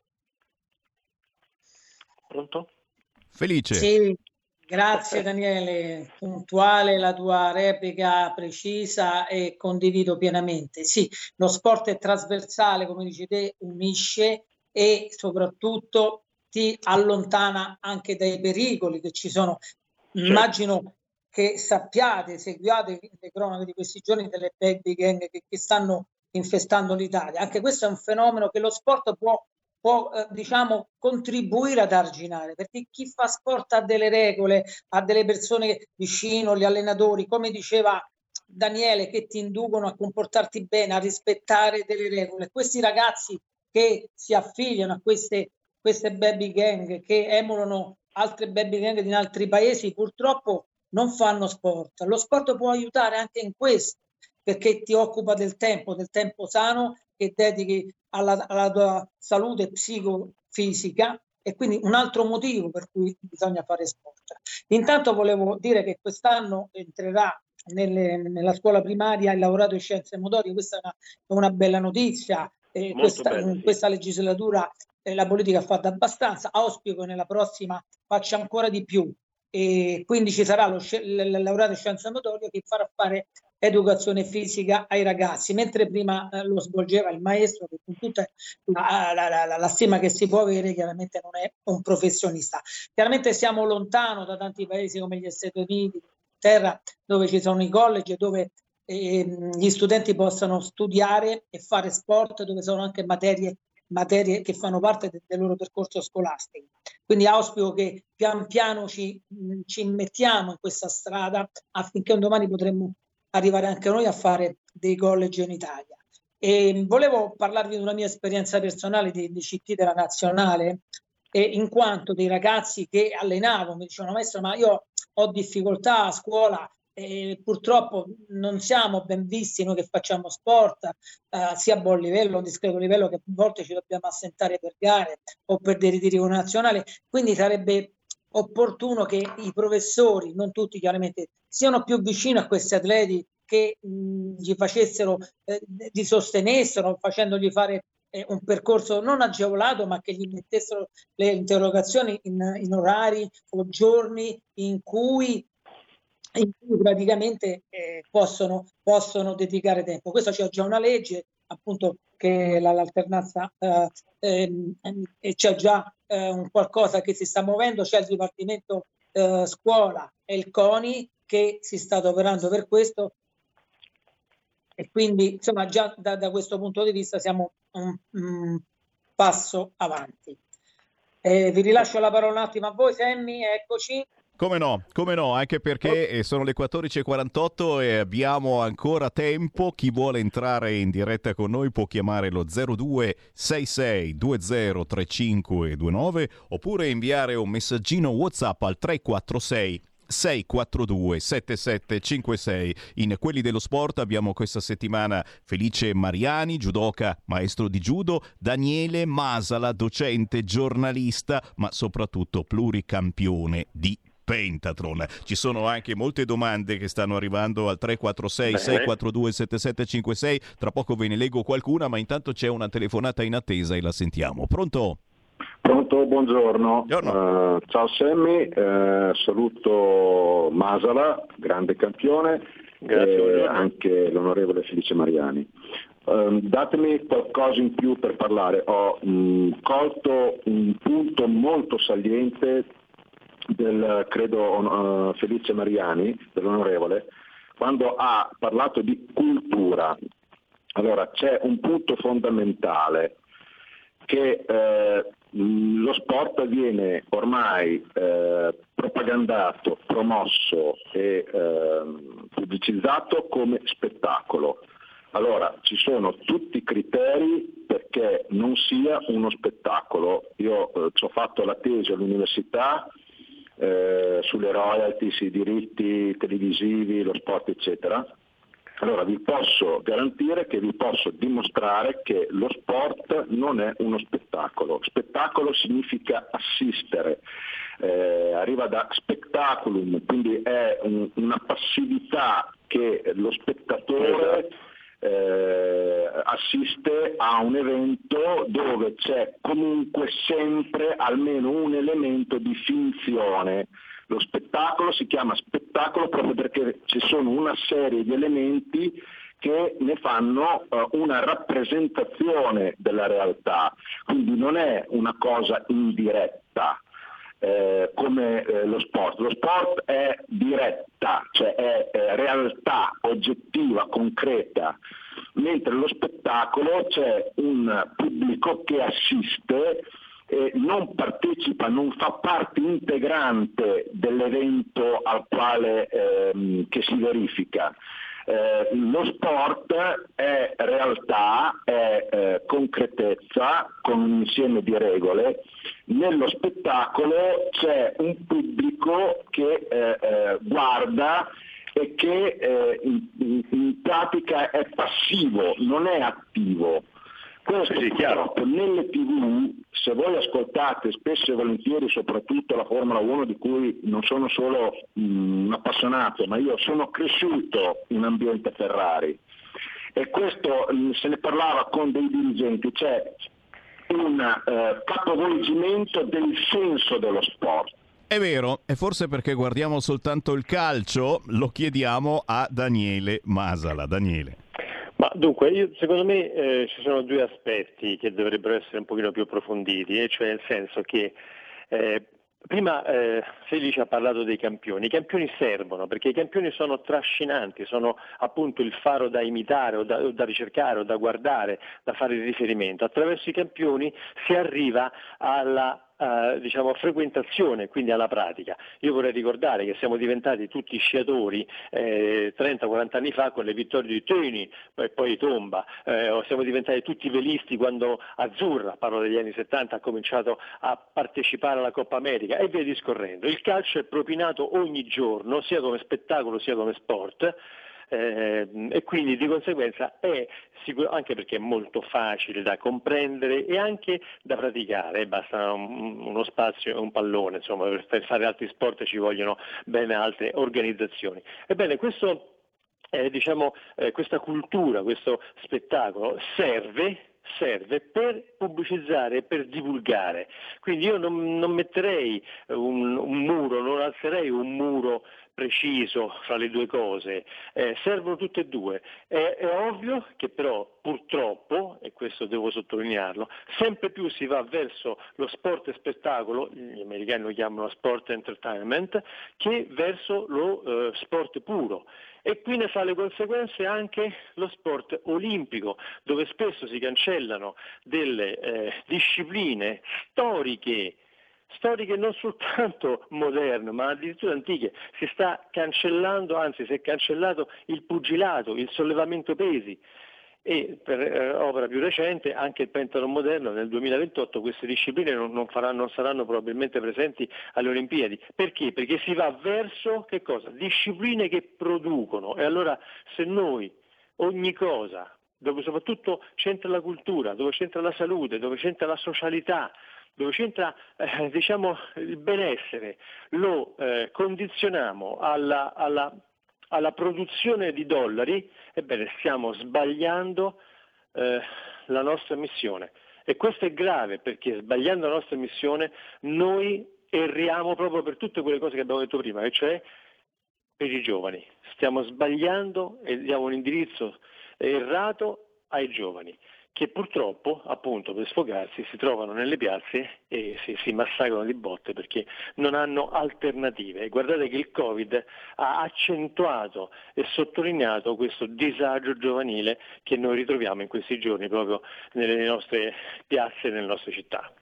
Pronto? Felice. Sì. Grazie Daniele, puntuale la tua replica precisa e condivido pienamente. Sì, lo sport è trasversale, come dici te, unisce e soprattutto ti allontana anche dai pericoli che ci sono. Certo. Immagino che sappiate, seguiate le cronache di questi giorni delle baby gang che, che stanno infestando l'Italia. Anche questo è un fenomeno che lo sport può può eh, diciamo contribuire ad arginare perché chi fa sport ha delle regole ha delle persone vicino gli allenatori come diceva Daniele che ti inducono a comportarti bene a rispettare delle regole. Questi ragazzi che si affiliano a queste, queste baby gang che emulano altre baby gang in altri paesi purtroppo non fanno sport. Lo sport può aiutare anche in questo perché ti occupa del tempo del tempo sano che dedichi alla, alla tua salute psicofisica e quindi un altro motivo per cui bisogna fare sport. Intanto volevo dire che quest'anno entrerà nelle, nella scuola primaria il laureato in scienze motorie, questa è una, una bella notizia, eh, questa, in sì. questa legislatura eh, la politica ha fatto abbastanza, auspico che nella prossima faccia ancora di più e quindi ci sarà lo, sci- l- l- laureato in scienze motorie che farà fare educazione fisica ai ragazzi, mentre prima eh, lo svolgeva il maestro che con tutta la, la- la- la- stima che si può avere chiaramente non è un professionista. Chiaramente siamo lontano da tanti paesi come gli Stati Uniti, terra dove ci sono i college, dove ehm, gli studenti possano studiare e fare sport, dove sono anche materie, materie che fanno parte de- del loro percorso scolastico. Quindi auspico che pian piano ci, ci mettiamo in questa strada affinché un domani potremmo arrivare anche noi a fare dei college in Italia. E volevo parlarvi di una mia esperienza personale di, di CT della nazionale, e in quanto dei ragazzi che allenavo mi dicevano maestro ma io ho difficoltà a scuola e purtroppo non siamo ben visti noi che facciamo sport eh, sia a buon livello, a discreto livello che a volte ci dobbiamo assentare per gare o per dei ritiri nazionali, quindi sarebbe opportuno che i professori, non tutti chiaramente, siano più vicini a questi atleti che gli facessero, eh, li sostenessero facendogli fare eh, un percorso non agevolato, ma che gli mettessero le interrogazioni in, in orari o giorni in cui, in cui praticamente eh, possono, possono dedicare tempo. Questo c'è già una legge, appunto, che la- l'alternanza eh, ehm, e c'è già eh, un qualcosa che si sta muovendo, c'è il Dipartimento eh, Scuola e il CONI che si sta adoperando per questo e quindi insomma già da, da questo punto di vista siamo un, un passo avanti. Eh, vi rilascio la parola un attimo a voi, Sammy, eccoci. Come no, come no, anche perché eh, sono le 14.48 e abbiamo ancora tempo. Chi vuole entrare in diretta con noi può chiamare lo 0266203529 oppure inviare un messaggino WhatsApp al 346 642 7756 in quelli dello sport abbiamo questa settimana Felice Mariani judoka maestro di judo Daniele Masala docente giornalista ma soprattutto pluricampione di Pentatron. Ci sono anche molte domande che stanno arrivando al 346 Bene. 642 7756. Tra poco ve ne leggo qualcuna, ma intanto c'è una telefonata in attesa e la sentiamo. Pronto? Pronto, buongiorno. Eh, ciao Sammy, eh, saluto Masala, grande campione, Grazie, e buongiorno. anche l'onorevole Felice Mariani. Eh, datemi qualcosa in più per parlare. Ho mh, colto un punto molto saliente del, credo, eh, Felice Mariani, dell'onorevole, quando ha parlato di cultura. Allora, c'è un punto fondamentale che eh, lo sport viene ormai eh, propagandato, promosso e ehm, pubblicizzato come spettacolo. Allora, ci sono tutti i criteri perché non sia uno spettacolo. Io eh, ci ho fatto la tesi all'università eh, sulle royalties, i diritti televisivi, lo sport, eccetera. Allora vi posso garantire che vi posso dimostrare che lo sport non è uno spettacolo. Spettacolo significa assistere, eh, arriva da spettaculum, quindi è un- una passività che lo spettatore eh, assiste a un evento dove c'è comunque sempre almeno un elemento di finzione. Lo spettacolo si chiama spettacolo proprio perché ci sono una serie di elementi che ne fanno eh, una rappresentazione della realtà, quindi non è una cosa indiretta eh, come eh, lo sport. Lo sport è diretta, cioè è, è realtà oggettiva, concreta, mentre lo spettacolo c'è un pubblico che assiste e non partecipa, non fa parte integrante dell'evento al quale ehm, che si verifica. Eh, lo sport è realtà, è eh, concretezza con un insieme di regole. Nello spettacolo c'è un pubblico che eh, eh, guarda e che eh, in, in- in pratica è passivo, non è attivo. Questo Sì, sì, chiaro. nelle tv, se voi ascoltate spesso e volentieri soprattutto la Formula 1 di cui non sono solo mm, un appassionato, ma io sono cresciuto in ambiente Ferrari e questo mm, se ne parlava con dei dirigenti, c'è un eh, capovolgimento del senso dello sport. È vero, e forse perché guardiamo soltanto il calcio, lo chiediamo a Daniele Masala. Daniele. Ma dunque, io- secondo me eh, ci sono due aspetti che dovrebbero essere un pochino più approfonditi, e cioè nel senso che eh, prima eh, Felice ha parlato dei campioni, i campioni servono perché i campioni sono trascinanti, sono appunto il faro da imitare o da, o da ricercare o da guardare, da fare riferimento. Attraverso i campioni si arriva alla eh, diciamo, frequentazione, quindi alla pratica. Io vorrei ricordare che siamo diventati tutti sciatori eh, 30-40 anni fa con le vittorie di Teni e poi Tomba, eh, siamo diventati tutti velisti quando Azzurra, parlo degli anni 70, ha cominciato a partecipare alla Coppa America e via discorrendo. Il calcio è propinato ogni giorno, sia come spettacolo sia come sport. Eh, e quindi di conseguenza è sicuro, anche perché è molto facile da comprendere e anche da praticare, basta un- uno spazio e un pallone, insomma per- fare altri sport ci vogliono ben altre organizzazioni. Ebbene, questo, eh, diciamo, eh, questa cultura, questo spettacolo serve serve per pubblicizzare per divulgare. Quindi io non, non metterei un, un muro, non alzerei un muro preciso fra le due cose, Eh, servono tutte e due. È, è ovvio che però purtroppo, e questo devo sottolinearlo, sempre più si va verso lo sport e spettacolo, gli americani lo chiamano sport entertainment, che verso lo eh, sport puro. E qui ne fa le conseguenze anche lo sport olimpico, dove spesso si cancellano delle eh, discipline storiche storiche non soltanto moderne, ma addirittura antiche. Si sta cancellando, anzi si è cancellato il pugilato, il sollevamento pesi e per eh, opera più recente anche il pentathlon moderno nel 2028 queste discipline non, non faranno- non saranno probabilmente presenti alle Olimpiadi. Perché? Perché si va verso discipline che producono e allora se noi ogni cosa dove soprattutto c'entra la cultura, dove c'entra la salute, dove c'entra la socialità, dove c'entra eh, diciamo, il benessere, lo eh, condizioniamo alla, alla- alla produzione di dollari, ebbene stiamo sbagliando eh, la nostra missione. E questo è grave perché sbagliando la nostra missione noi erriamo proprio per tutte quelle cose che abbiamo detto prima, e cioè per i giovani. Stiamo sbagliando e diamo un indirizzo errato ai giovani che purtroppo, appunto, per sfogarsi si trovano nelle piazze e si, si massacrano di botte perché non hanno alternative. Guardate che il Covid ha accentuato e sottolineato questo disagio giovanile che noi ritroviamo in questi giorni proprio nelle nostre piazze e nelle nostre città.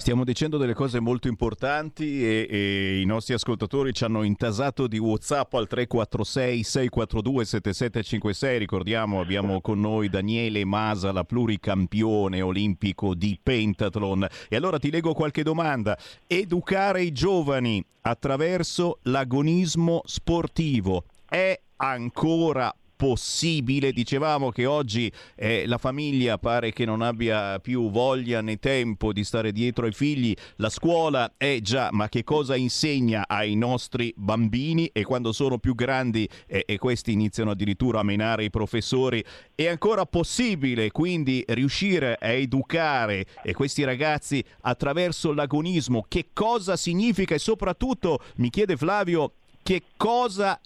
Stiamo dicendo delle cose molto importanti e, e i nostri ascoltatori ci hanno intasato di WhatsApp al 346 642 7756. Ricordiamo, abbiamo con noi Daniele Masala, pluricampione olimpico di pentathlon. E allora ti leggo qualche domanda. Educare i giovani attraverso l'agonismo sportivo è ancora possibile. Dicevamo che oggi eh, la famiglia pare che non abbia più voglia né tempo di stare dietro ai figli. La scuola è già, ma che cosa insegna ai nostri bambini? E quando sono più grandi eh, e questi iniziano addirittura a menare i professori, è ancora possibile quindi riuscire a educare eh, questi ragazzi attraverso l'agonismo? Che cosa significa e soprattutto mi chiede Flavio che cosa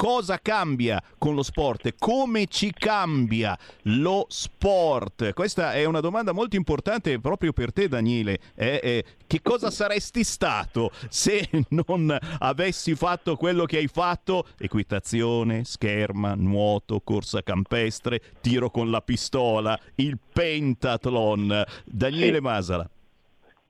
cosa cambia con lo sport? e Come ci cambia lo sport? Questa è una domanda molto importante proprio per te, Daniele. Eh, eh, che cosa saresti stato se non avessi fatto quello che hai fatto? Equitazione, scherma, nuoto, corsa campestre, tiro con la pistola, il pentathlon. Daniele Sì. Masala.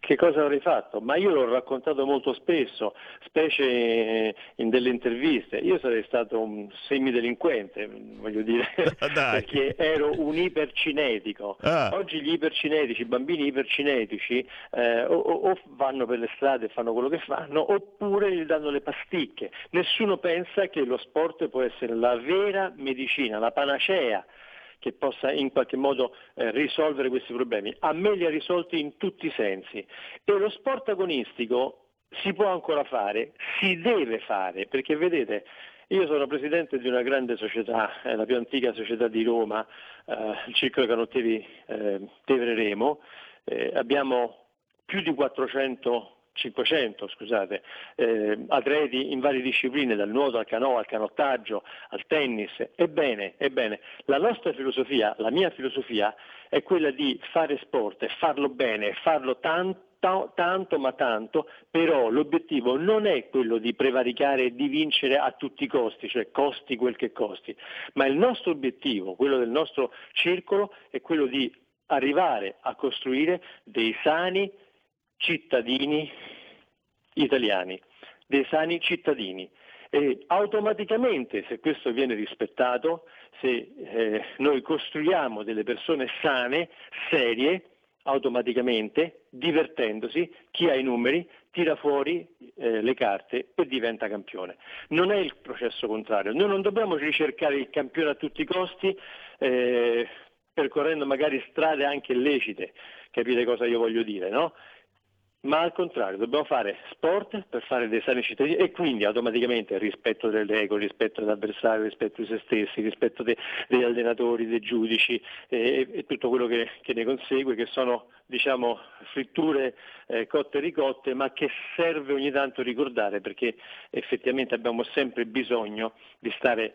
Che cosa avrei fatto? Ma io l'ho raccontato molto spesso, specie in delle interviste. Io sarei stato un semidelinquente, voglio dire, perché ero un ipercinetico. Ah. Oggi gli ipercinetici, i bambini ipercinetici, eh, o, o- o vanno per le strade e fanno quello che fanno, oppure gli danno le pasticche. Nessuno pensa che lo sport può essere la vera medicina, la panacea che possa in qualche modo eh, risolvere questi problemi. A me li ha risolti in tutti i sensi e lo sport agonistico si può ancora fare, si deve fare, perché vedete, io sono presidente di una grande società, è la più antica società di Roma, eh, il Circolo Canottieri eh, Tevere Remo, eh, abbiamo più di 400 500 scusate, eh, atleti in varie discipline, dal nuoto al canoa, al canottaggio, al tennis. Ebbene, ebbene, la nostra filosofia, la mia filosofia è quella di fare sport e farlo bene, farlo tanto tanto ma tanto, però l'obiettivo non è quello di prevaricare e di vincere a tutti i costi, cioè costi quel che costi, ma il nostro obiettivo, quello del nostro circolo, è quello di arrivare a costruire dei sani cittadini italiani, dei sani cittadini. E automaticamente, se questo viene rispettato, se eh, noi costruiamo delle persone sane, serie, automaticamente, divertendosi, chi ha i numeri tira fuori eh, le carte e diventa campione. Non è il processo contrario. Noi non dobbiamo ricercare il campione a tutti i costi, eh, percorrendo magari strade anche illecite, capite cosa io voglio dire, no? Ma al contrario dobbiamo fare sport per fare dei sani cittadini e quindi automaticamente rispetto delle regole, rispetto dell'avversario, il rispetto di se stessi, rispetto de, degli allenatori, dei giudici e, e tutto quello che, che, ne consegue, che sono diciamo, fritture eh, cotte ricotte, ma che serve ogni tanto ricordare perché effettivamente abbiamo sempre bisogno di stare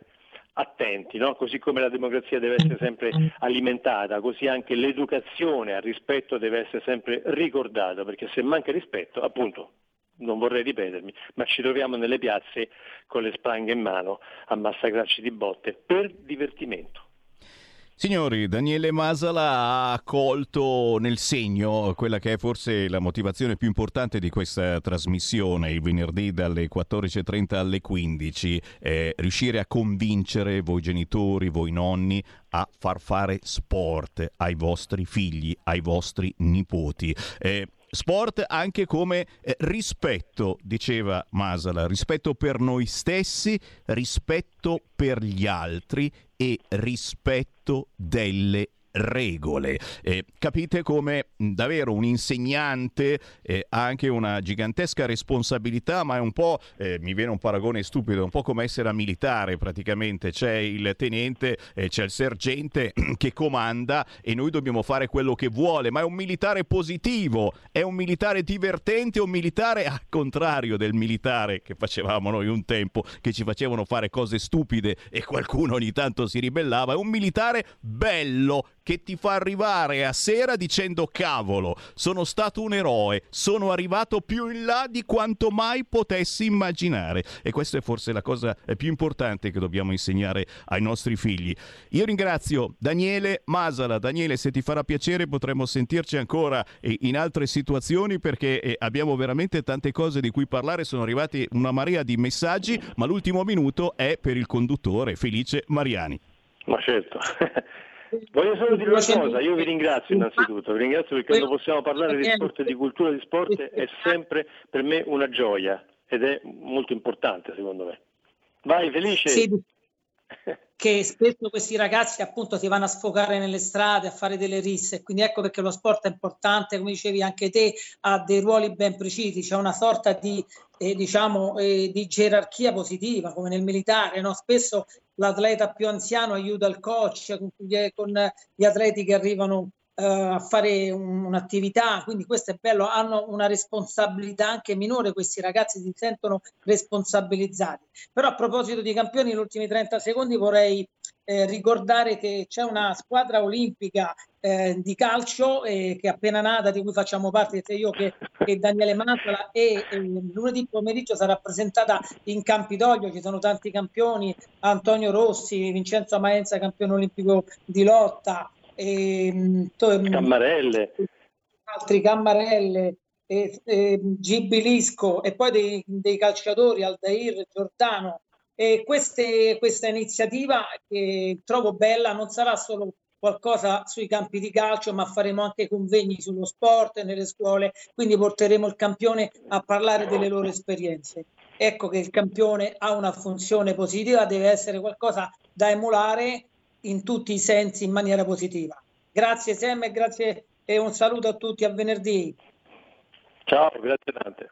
attenti, no? così come la democrazia deve essere sempre alimentata, così anche l'educazione al rispetto deve essere sempre ricordata, perché se manca rispetto, appunto, non vorrei ripetermi, ma ci troviamo nelle piazze con le spranghe in mano a massacrarci di botte per divertimento. Signori, Daniele Masala ha colto nel segno quella che è forse la motivazione più importante di questa trasmissione, il venerdì dalle 14.30 alle 15, eh, riuscire a convincere voi genitori, voi nonni a far fare sport ai vostri figli, ai vostri nipoti. Eh, Sport anche come eh, rispetto, diceva Masala, rispetto per noi stessi, rispetto per gli altri e rispetto delle regole. Eh, capite come davvero un insegnante eh, ha anche una gigantesca responsabilità, ma è un po', eh, mi viene un paragone stupido, un po' come essere a militare praticamente, c'è il tenente, eh, c'è il sergente che comanda e noi dobbiamo fare quello che vuole, ma è un militare positivo, è un militare divertente, un militare al contrario del militare che facevamo noi un tempo, che ci facevano fare cose stupide e qualcuno ogni tanto si ribellava, è un militare bello che ti fa arrivare a sera dicendo cavolo, sono stato un eroe, sono arrivato più in là di quanto mai potessi immaginare. E questa è forse la cosa più importante che dobbiamo insegnare ai nostri figli. Io ringrazio Daniele Masala. Daniele, se ti farà piacere potremmo sentirci ancora in altre situazioni perché eh, abbiamo veramente tante cose di cui parlare. Sono arrivati una marea di messaggi, ma l'ultimo minuto è per il conduttore Felice Mariani. Ma certo. Voglio solo dire una cosa, io vi ringrazio innanzitutto, vi ringrazio perché quando possiamo parlare di sport e di cultura di sport è sempre per me una gioia ed è molto importante secondo me. Vai Felice! Sì, che spesso questi ragazzi appunto si vanno a sfogare nelle strade, a fare delle risse, quindi ecco perché lo sport è importante, come dicevi anche te, ha dei ruoli ben precisi, c'è una sorta di, eh, diciamo, eh, di gerarchia positiva, come nel militare, no? spesso l'atleta più anziano aiuta il coach con, gli atleti che arrivano uh, a fare un, un'attività, quindi questo è bello, hanno una responsabilità anche minore, questi ragazzi si sentono responsabilizzati. Però a proposito di campioni, negli ultimi 30 secondi vorrei eh, ricordare che c'è una squadra olimpica eh, di calcio eh, che è appena nata, di cui facciamo parte sia io che, che Daniele Mantola e lunedì pomeriggio sarà presentata in Campidoglio, ci sono tanti campioni, Antonio Rossi, Vincenzo Maenza, campione olimpico di lotta, e, ehm, to, Cammarelle. altri Cammarelle, e, e, Gibilisco e poi dei, dei calciatori Aldair, Giordano. E queste, questa iniziativa che trovo bella non sarà solo qualcosa sui campi di calcio, ma faremo anche convegni sullo sport nelle scuole, quindi porteremo il campione a parlare delle loro esperienze. Ecco che il campione ha una funzione positiva, deve essere qualcosa da emulare in tutti i sensi in maniera positiva. Grazie Sam e grazie e un saluto a tutti a venerdì. Ciao, grazie tante.